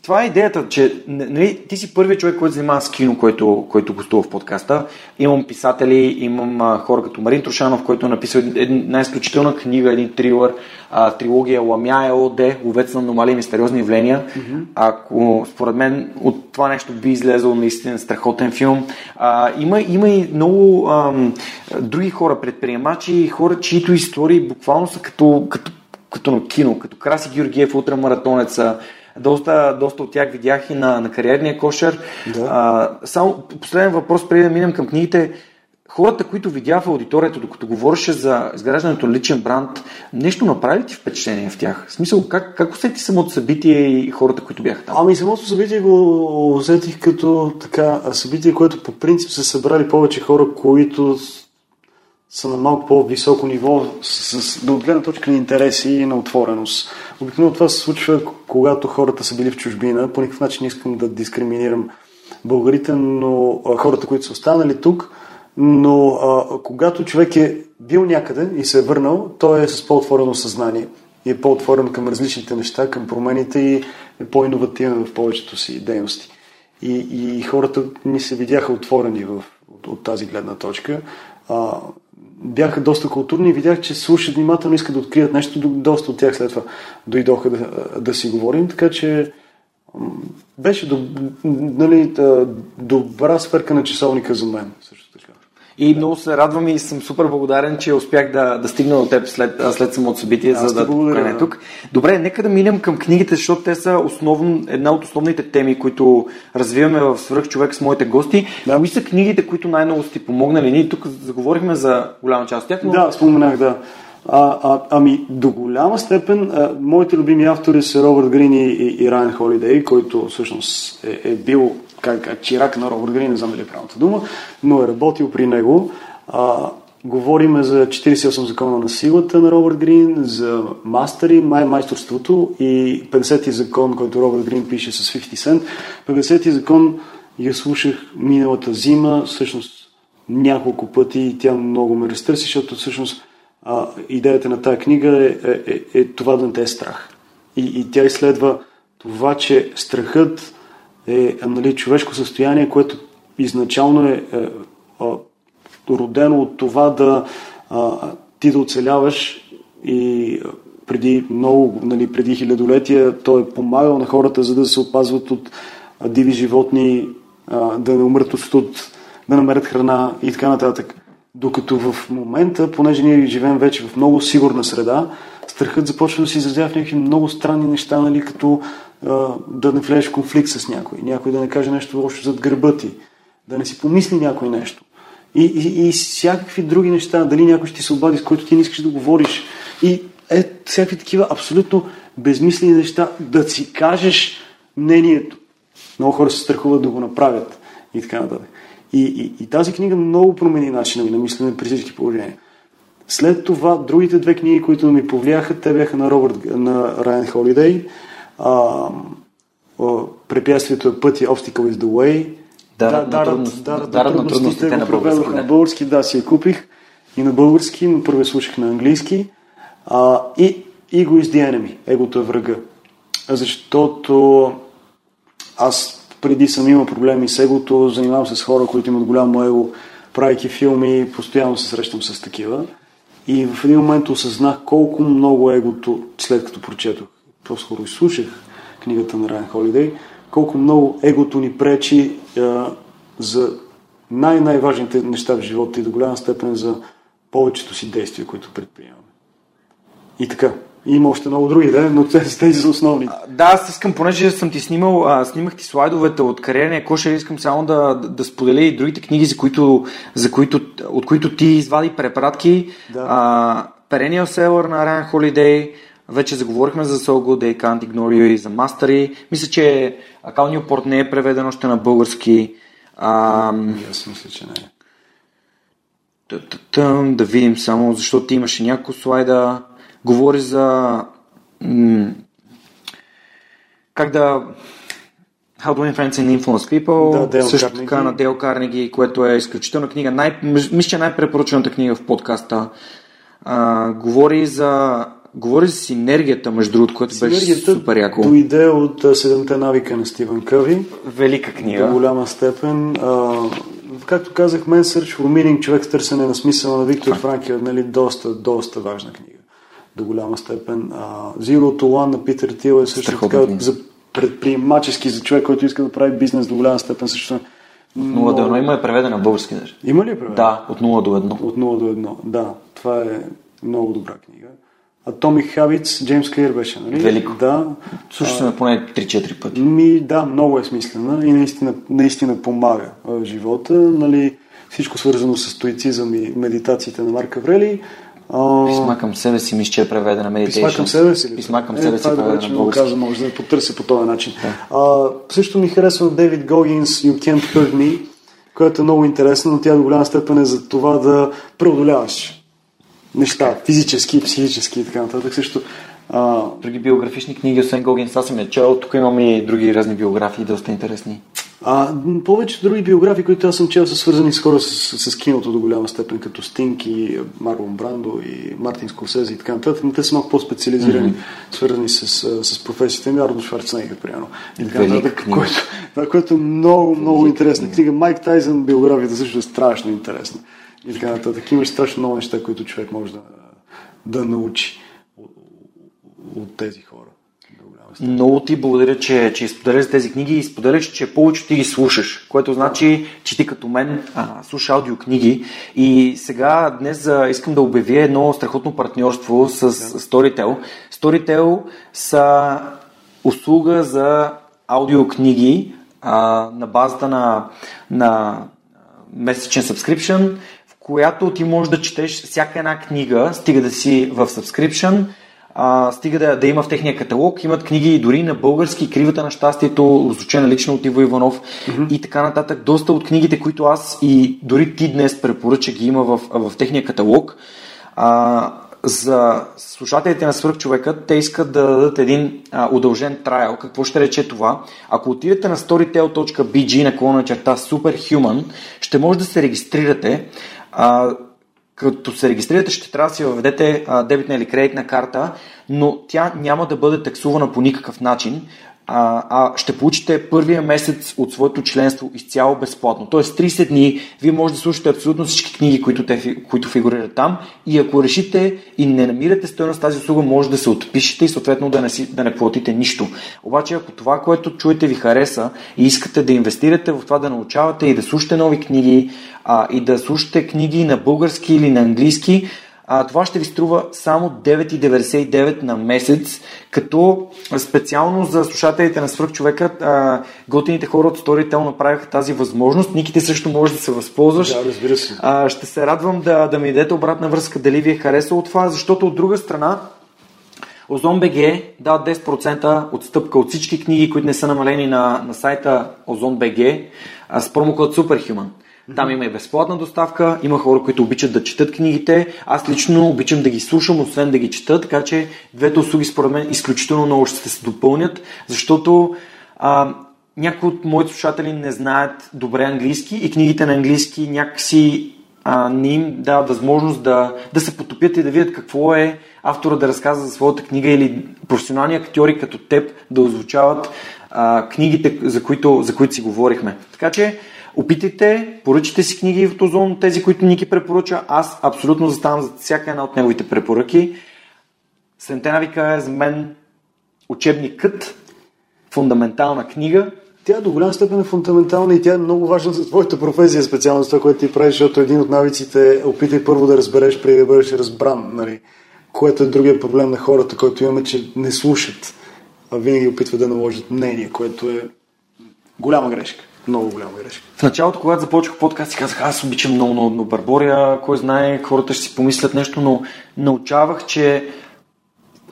това е идеята, че нали, ти си първият човек, който занимава с кино, който, който гостува в подкаста. Имам писатели, имам а, хора като Марин Трошанов, който е написал една изключителна книга, един трилър, а, трилогия Ламя ЕОД, Ловец на аномалии и мистериозни явления. Mm-hmm. Ако според мен от това нещо би излезъл наистина страхотен филм. А, има, има и много ам, други хора, предприемачи, хора, чието истории буквално са като, като, като на кино, като Краси Георгиев, ултрамаратонеца, доста, доста от тях видях и на, на кариерния кошер. Да. А, само последен въпрос, преди да минем към книгите. Хората, които видях в аудиторията, докато говореше за изграждането на личен бранд, нещо направи ли ти впечатление в тях? В смисъл, как, как усети самото събитие и хората, които бяха там? Ами самото събитие го усетих като така събитие, което по принцип са събрали повече хора, които са на малко по-високо ниво с, с, до гледна точка на интереси и на отвореност. Обикновено това се случва, когато хората са били в чужбина. По никакъв начин не искам да дискриминирам българите, но а, хората, които са останали тук, но а, когато човек е бил някъде и се е върнал, той е с по-отворено съзнание и е по-отворен към различните неща, към промените и е по-инновативен в повечето си дейности. И, и хората ми се видяха отворени в, от, от тази гледна точка. А, бяха доста културни и видях, че слушат внимателно, искат да открият нещо. Доста от тях след това дойдоха да, да си говорим, така че беше до, нали, добра сферка на часовника за мен. Също И много се радвам и съм супер благодарен, че успях да, да стигна до теб след, след самото събитие, Аз за да поканя да. тук. Добре, нека да минем към книгите, защото те са основно, една от основните теми, които развиваме в Свърх човек с моите гости. Да. Кои са книгите, които най-много сте помогнали? Ние тук заговорихме за голяма част от тях. Но... Да, споменах, да. А, а, ами, до голяма степен, а, моите любими автори са Робърт Грин и, и, и Райан Холидей, който всъщност е, е бил как, чирак на Робърт Грин, не знам дали е правилната дума, но е работил при него. А, говориме за 48 закона на силата на Робърт Грин, за мастери, май, майсторството и 50-ти закон, който Робърт Грин пише с 50 Cent. 50-ти закон я слушах миналата зима, всъщност няколко пъти и тя много ме разтърси, защото всъщност а, идеята на тази книга е, е, е, е това да не те е страх. И, и тя изследва това, че страхът е нали, човешко състояние, което изначално е, е, е родено от това да а, ти да оцеляваш и преди много, нали, преди хилядолетия той е помагал на хората, за да се опазват от диви животни, да не умрат от студ, да намерят храна и така нататък. Докато в момента, понеже ние живеем вече в много сигурна среда, страхът започва да се изразява в някакви много странни неща, нали, като да не влезеш в конфликт с някой, някой да не каже нещо лошо зад гърба ти, да не си помисли някой нещо. И, и, и всякакви други неща, дали някой ще ти се обади, с който ти не искаш да говориш. И е, всякакви такива абсолютно безмислени неща, да си кажеш мнението. Много хора се страхуват да го направят и така нататък. И, и, и тази книга много промени начина ми на мислене при всички положения. След това, другите две книги, които ми повлияха, те бяха на, Робърт, на Райан Холидей. А, препятствието е пътя, Obstacle is the way. Дарът да, на, трудност, дарът, дарът на трудностите български. Да. На български, да, си я купих и на български, но първо слушах на английски. А, и Ego is the enemy, егото е врага. Защото аз преди съм имал проблеми с егото, занимавам се с хора, които имат голямо его, правейки филми, постоянно се срещам с такива. И в един момент осъзнах колко много егото, след като прочетох, по-скоро изслушах книгата на Райан Холидей, колко много егото ни пречи а, за най-най-важните неща в живота и до голяма степен за повечето си действия, които предприемаме. И така, има още много други, да, но тези, тези са основни. Да, аз искам, понеже съм ти снимал, а, снимах ти слайдовете от кариерния кошер, искам само да, да, да споделя и другите книги, за които, за които, от които ти извади препратки. Да. А, Perennial Seller на Ryan Holiday, вече заговорихме за So Good They Can't Ignore You и за Mastery. Мисля, че Акал Ньюпорт не е преведен още на български. А, Аз мисля, че не е. Да видим само, защото имаше няколко слайда. Говори за м- как да How to Win Friends and Influence People, Да, Дейл също Карнеги. така на Дел Карнеги, което е изключителна книга. Най- мисля, че е най-препоръчената книга в подкаста. А, говори за говори за синергията, между другото, което беше Синергията супер яко. дойде от Седемте навика на Стивен Къви. Велика До книга. голяма степен. А, както казах, Men Search for Meaning, човек в търсене на смисъла на Виктор Франкел, нали, доста, доста важна книга. До голяма степен. А, Zero to One на Питер Тил е също Страхотна така книга. за предприемачески, за човек, който иска да прави бизнес до голяма степен също. 0 до 1 има е преведена на български даже. Има ли е превед? Да, от 0 до 1. От 0 до 1. Да, това е много добра книга. Atomic Habits, Джеймс Клир беше, нали? Велико. Да. Слушай сме поне 3-4 пъти. Ми, да, много е смислена и наистина, наистина помага в живота. Нали, всичко свързано с стоицизъм и медитациите на Марк Аврели. А, Писма към себе си, мисля, че е преведена Meditation. Писма към себе си? Писма към е, себе си, това е добре, че на каза, може да потърся по този начин. А, също ми харесва Дейвид Гогинс You Can't Hurt Me, която е много интересна, но тя до голяма степен е за това да преодоляваш неща, физически, психически и така нататък. Също а, Други биографични книги, освен Гогин, аз съм я чел. Тук имам и други разни биографии, доста интересни. А, повечето други биографии, които аз съм чел, са свързани с хора с, с, с киното до голяма степен, като Стинг и Марлон Брандо и Мартин Скорсези и така нататък, но те са малко по-специализирани, mm-hmm. свързани с, с професията ми, Арно Шварценегер, примерно. И така нататък, което, което е много, много интересна книга. Майк Тайзън биографията също е страшно интересна. И така нататък. Имаш страшно много неща, които човек може да, да научи от, тези хора. Много ти благодаря, че, че споделяш тези книги и споделяш, че повече ти ги слушаш, което значи, че ти като мен а, слушаш аудиокниги. И сега днес а, искам да обявя едно страхотно партньорство с Storytel. Storytel са услуга за аудиокниги а, на базата на, на месечен subscription, която ти можеш да четеш всяка една книга, стига да си в subscription, а, стига да, да има в техния каталог. Имат книги дори на български, Кривата на щастието, озвучена лично от Иво Иванов mm-hmm. и така нататък. Доста от книгите, които аз и дори ти днес препоръча ги има в, в техния каталог. А, за слушателите на свърхчовека, те искат да дадат един а, удължен трайл. Какво ще рече това? Ако отидете на storytel.bg наклона черта Superhuman, ще може да се регистрирате. А, като се регистрирате, ще трябва да си въведете а, дебитна или кредитна карта, но тя няма да бъде таксувана по никакъв начин, а, а ще получите първия месец от своето членство изцяло безплатно. Тоест 30 дни вие може да слушате абсолютно всички книги, които, те, които фигурират там и ако решите и не намирате стоеност тази услуга, може да се отпишете и съответно да не, си, да не платите нищо. Обаче ако това, което чуете ви хареса и искате да инвестирате в това да научавате и да слушате нови книги а, и да слушате книги на български или на английски, а, това ще ви струва само 9,99 на месец, като специално за слушателите на свръхчовека, а, готините хора от Storytel направиха тази възможност. Никите също може да се възползваш. Да, разбира се. А, ще се радвам да, да ми дадете обратна връзка дали ви е харесало това, защото от друга страна Озон БГ дава 10% отстъпка от всички книги, които не са намалени на, на сайта Озон БГ а, с промокод Superhuman. Там има и безплатна доставка, има хора, които обичат да четат книгите. Аз лично обичам да ги слушам, освен да ги чета, така че двете услуги според мен изключително много ще се допълнят, защото а, някои от моите слушатели не знаят добре английски и книгите на английски някакси а, не им дава възможност да, да се потопят и да видят какво е автора да разказва за своята книга или професионални актьори като теб да озвучават а, книгите, за които, за които си говорихме. Така че опитайте, поръчайте си книги в Озон, тези, които Ники препоръча. Аз абсолютно заставам за всяка една от неговите препоръки. Седемте навика е за мен учебникът, фундаментална книга, Тя до голяма степен е фундаментална и тя е много важна за твоята професия, специално за това, което ти правиш, защото един от навиците е опитай първо да разбереш, преди да бъдеш разбран, нали? което е другия проблем на хората, който имаме, че не слушат, а винаги опитват да наложат мнение, което е голяма грешка. Много голяма грешка. В началото, когато започнах подкаст, си казах, аз обичам много, много, много Барбория, кой знае, хората ще си помислят нещо, но научавах, че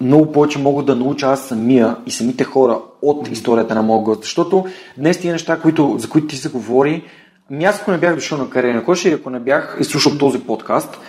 много повече мога да науча аз самия и самите хора от историята на моя гост. Защото днес тия неща, които, за които ти се говори, Ми аз ако не бях дошъл на кариерен кош и ако не бях изслушал този подкаст,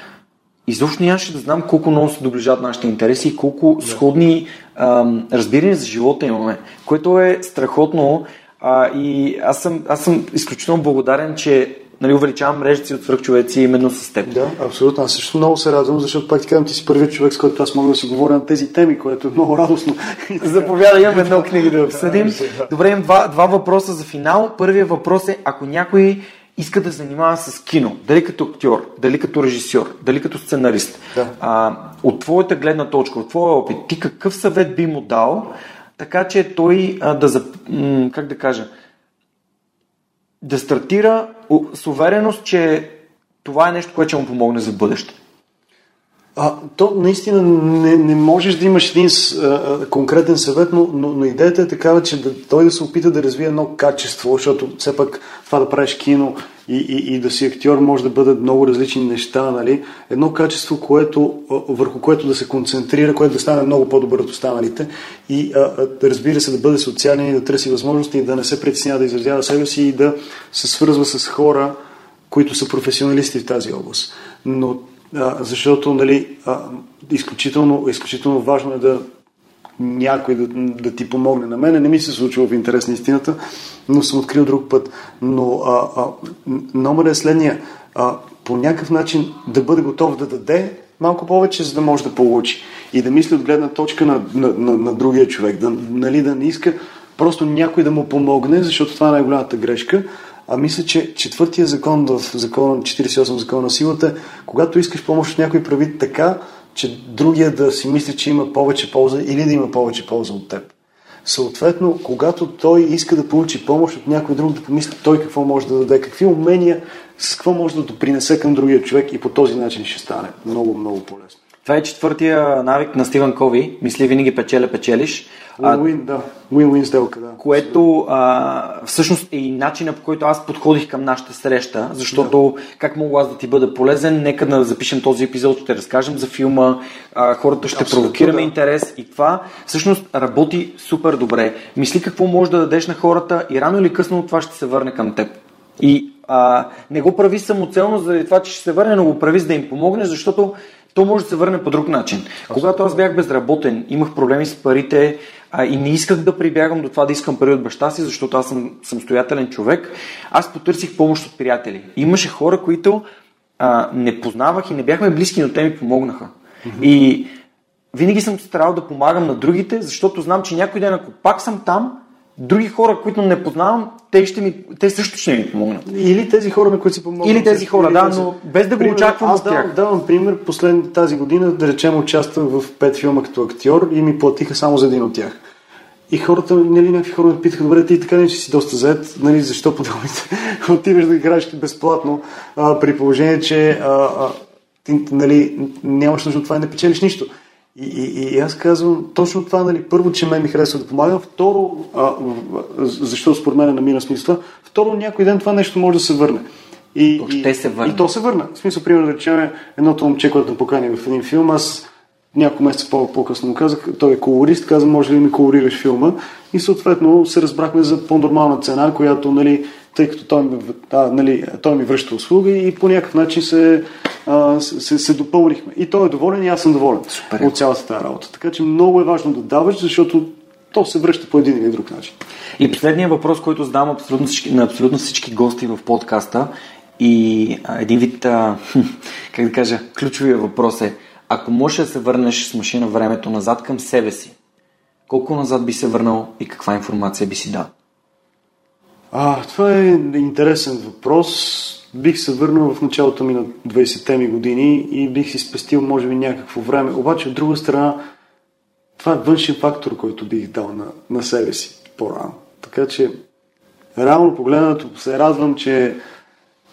изобщо нямаше да знам колко много се доближават нашите интереси и колко сходни ам, разбирания за живота имаме, което е страхотно. А, и аз съм, аз съм изключително благодарен, че нали, увеличавам мрежата си от свръхчовеци именно с теб. Да, абсолютно. Аз също много се радвам, защото пак ти казвам, ти си първият човек, с който аз мога да си говоря на тези теми, което е много радостно. [LAUGHS] Заповядай, имаме едно книги да обсъдим. Добре, имам два, два въпроса за финал. Първият въпрос е, ако някой иска да занимава с кино, дали като актьор, дали като режисьор, дали като сценарист, да. а, от твоята гледна точка, от твоя опит, ти какъв съвет би му дал, така че той а, да, как да кажа, да стартира с увереност, че това е нещо, което ще му помогне за бъдеще. А, то наистина не, не можеш да имаш един а, конкретен съвет, но, но, но идеята е такава, че да, той да се опита да развие едно качество, защото все пак това да правиш кино и, и, и да си актьор може да бъдат много различни неща, нали? Едно качество, което, върху което да се концентрира, което да стане много по-добър от останалите и а, разбира се да бъде социален и да търси възможности и да не се притеснява да изразява себе си и да се свързва с хора, които са професионалисти в тази област. Но а, защото нали, изключително, изключително важно е да някой да, да ти помогне. На мене не ми се случва в интерес на истината, но съм открил друг път. Но а, а, номер е следния. А, по някакъв начин да бъде готов да даде малко повече, за да може да получи. И да мисли от гледна точка на, на, на, на другия човек. Да, нали, да не иска просто някой да му помогне, защото това е най-голямата грешка, а мисля, че четвъртия закон в закон, 48 закон на силата, когато искаш помощ от някой прави така, че другия да си мисли, че има повече полза или да има повече полза от теб. Съответно, когато той иска да получи помощ от някой друг, да помисли той какво може да даде, какви умения, с какво може да допринесе към другия човек и по този начин ще стане много, много по-лесно. Това е четвъртия навик на Стивън Кови. Мисли винаги печеля, печелиш. Win-win, да. Win-win сделка, да. Което а, всъщност е и начина по който аз подходих към нашата среща, защото да. как мога аз да ти бъда полезен, нека да запишем този епизод, ще разкажем за филма, а, хората ще Абсолютно, провокираме да. интерес и това всъщност работи супер добре. Мисли какво можеш да дадеш на хората и рано или късно това ще се върне към теб. И а, не го прави самоцелно заради това, че ще се върне, но го прави за да им помогне, защото то може да се върне по друг начин. Абсолютно. Когато аз бях безработен, имах проблеми с парите а, и не исках да прибягам до това да искам пари от баща си, защото аз съм самостоятелен човек, аз потърсих помощ от приятели. Имаше хора, които а, не познавах и не бяхме близки, но те ми помогнаха. Mm-hmm. И винаги съм старал да помагам на другите, защото знам, че някой ден, ако пак съм там, други хора, които не познавам, те, ще ми, те също ще ми помогнат. Или тези хора, на които си помогнат. Или тези хора, да, тези... но без да го очаквам от тях. Аз давам пример. Последната тази година, да речем, участвах в пет филма като актьор и ми платиха само за един от тях. И хората, нали, някакви хора ме питаха, добре, ти така не, че си доста заед, нали, защо подобните [LAUGHS] отиваш да играеш безплатно, а, при положение, че а, а, ти, нали, нямаш нужда от това и не печелиш нищо. И, и, и аз казвам точно това, нали, първо, че мен ми харесва да помагам, второ, а, защо според мен е намира смисъл, второ, някой ден това нещо може да се върне. И, то ще се върне. И то се върна. В смисъл, примерно, да речем, едното момче, което покани в един филм, аз няколко месеца по-късно му казах, той е колорист, каза, може ли да ми колорираш филма? И съответно се разбрахме за по-нормална цена, която, нали, тъй като той ми, а, нали, той ми връща услуги и по някакъв начин се, а, се, се допълнихме. И той е доволен и аз съм доволен Супер. от цялата тази работа. Така че много е важно да даваш, защото то се връща по един или друг начин. И последният въпрос, който задавам абсолютно всички, на абсолютно всички гости в подкаста и а, един вид, а, [LAUGHS] как да кажа, ключовия въпрос е, ако можеш да се върнеш с машина времето назад към себе си, колко назад би се върнал и каква информация би си дал? А, това е интересен въпрос. Бих се върнал в началото ми на 20-те ми години и бих си спестил, може би, някакво време. Обаче, от друга страна, това е външен фактор, който бих дал на, на себе си по-рано. Така че, реално погледнато, се радвам, че,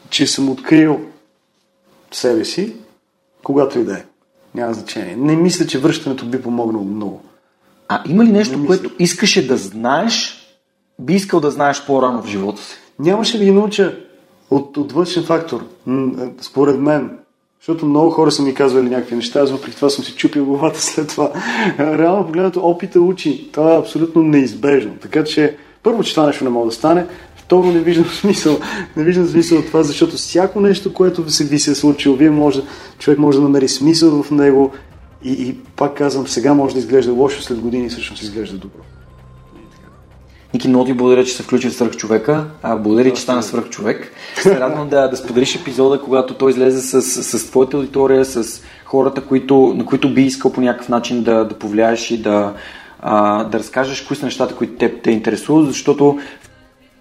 че съм открил себе си, когато и да е. Няма значение. Не мисля, че връщането би помогнало много. А има ли нещо, което искаше да знаеш, би искал да знаеш по-рано в живота си? Нямаше да ги науча от, от външен фактор, според мен. Защото много хора са ми казвали някакви неща, аз въпреки това съм си чупил главата след това. [LAUGHS] Реално погледнато опита учи. Това е абсолютно неизбежно. Така че, първо, че това нещо не може да стане. Второ не виждам [LAUGHS] смисъл. Не виждам смисъл от това, защото всяко нещо, което се ви се е случило, вие може, човек може да намери смисъл в него и, и пак казвам, сега може да изглежда лошо, след години всъщност изглежда добро. Ники, много ти благодаря, че се включи в свърх човека. А, благодаря, че стана свърх човек. [LAUGHS] Се радвам да, да споделиш епизода, когато той излезе с, с, с твоята аудитория, с хората, които, на които би искал по някакъв начин да, да повлияеш и да, а, да разкажеш кои са нещата, които те, те интересуват, защото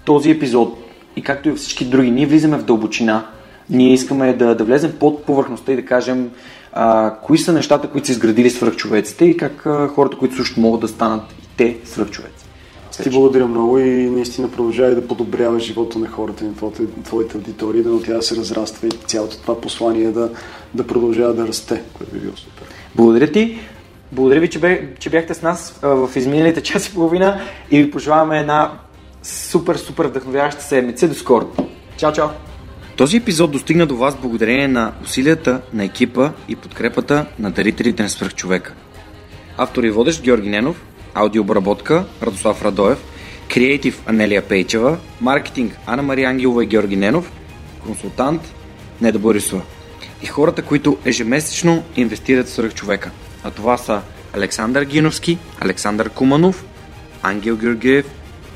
този епизод и както и всички други, ние влизаме в дълбочина. Ние искаме да, да влезем под повърхността и да кажем а, кои са нещата, които са изградили свръхчовеците и как а, хората, които също могат да станат и те свръхчовеци. Ти благодаря много и наистина продължавай да подобрява живота на хората на твоите, твоите аудитории, да тя да се разраства и цялото това послание да, да продължава да расте, което би било супер. Благодаря ти. Благодаря ви, че, бе, че бяхте с нас а, в изминалите час и половина и ви пожелаваме една супер, супер вдъхновяваща седмица. До скоро! Чао, чао! Този епизод достигна до вас благодарение на усилията на екипа и подкрепата на дарителите на свръхчовека. Автор и водещ Георги Ненов, аудиообработка Радослав Радоев, креатив Анелия Пейчева, маркетинг Анна Мария Ангелова и Георги Ненов, консултант Неда Борисова и хората, които ежемесечно инвестират в свръхчовека. А това са Александър Гиновски, Александър Куманов, Ангел Георгиев,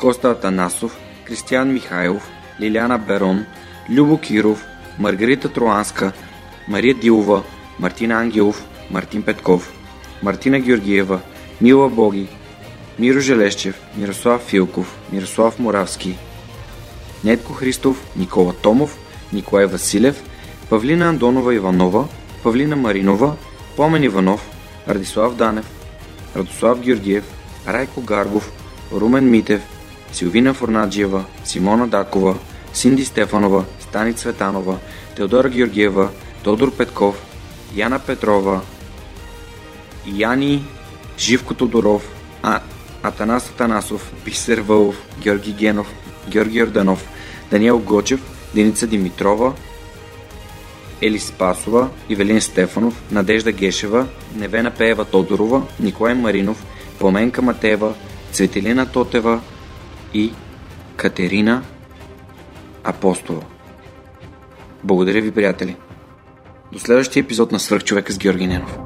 Коста Атанасов, Кристиян Михайлов, Лиляна Берон, Любо Киров, Маргарита Троанска, Мария Дилова, Мартина Ангелов, Мартин Петков, Мартина Георгиева, Мила Боги, Миро Желещев, Мирослав Филков, Мирослав Моравски, Нетко Христов, Никола Томов, Николай Василев, Павлина Андонова Иванова, Павлина Маринова, Помен Иванов, Радислав Данев, Радослав Георгиев, Райко Гаргов, Румен Митев, Силвина Форнаджиева, Симона Дакова, Синди Стефанова, Стани Цветанова, Теодора Георгиева, Тодор Петков, Яна Петрова, Яни Живко Тодоров, а, Атанас Атанасов, Бисер Вълов, Георги Генов, Георги Йорданов, Даниел Гочев, Деница Димитрова, Ели Спасова, Ивелин Стефанов, Надежда Гешева, Невена Пеева Тодорова, Николай Маринов, Пламенка Матева, Цветелина Тотева и Катерина Апостола. Благодаря ви, приятели! До следващия епизод на Свърхчовека с Георги Ненов.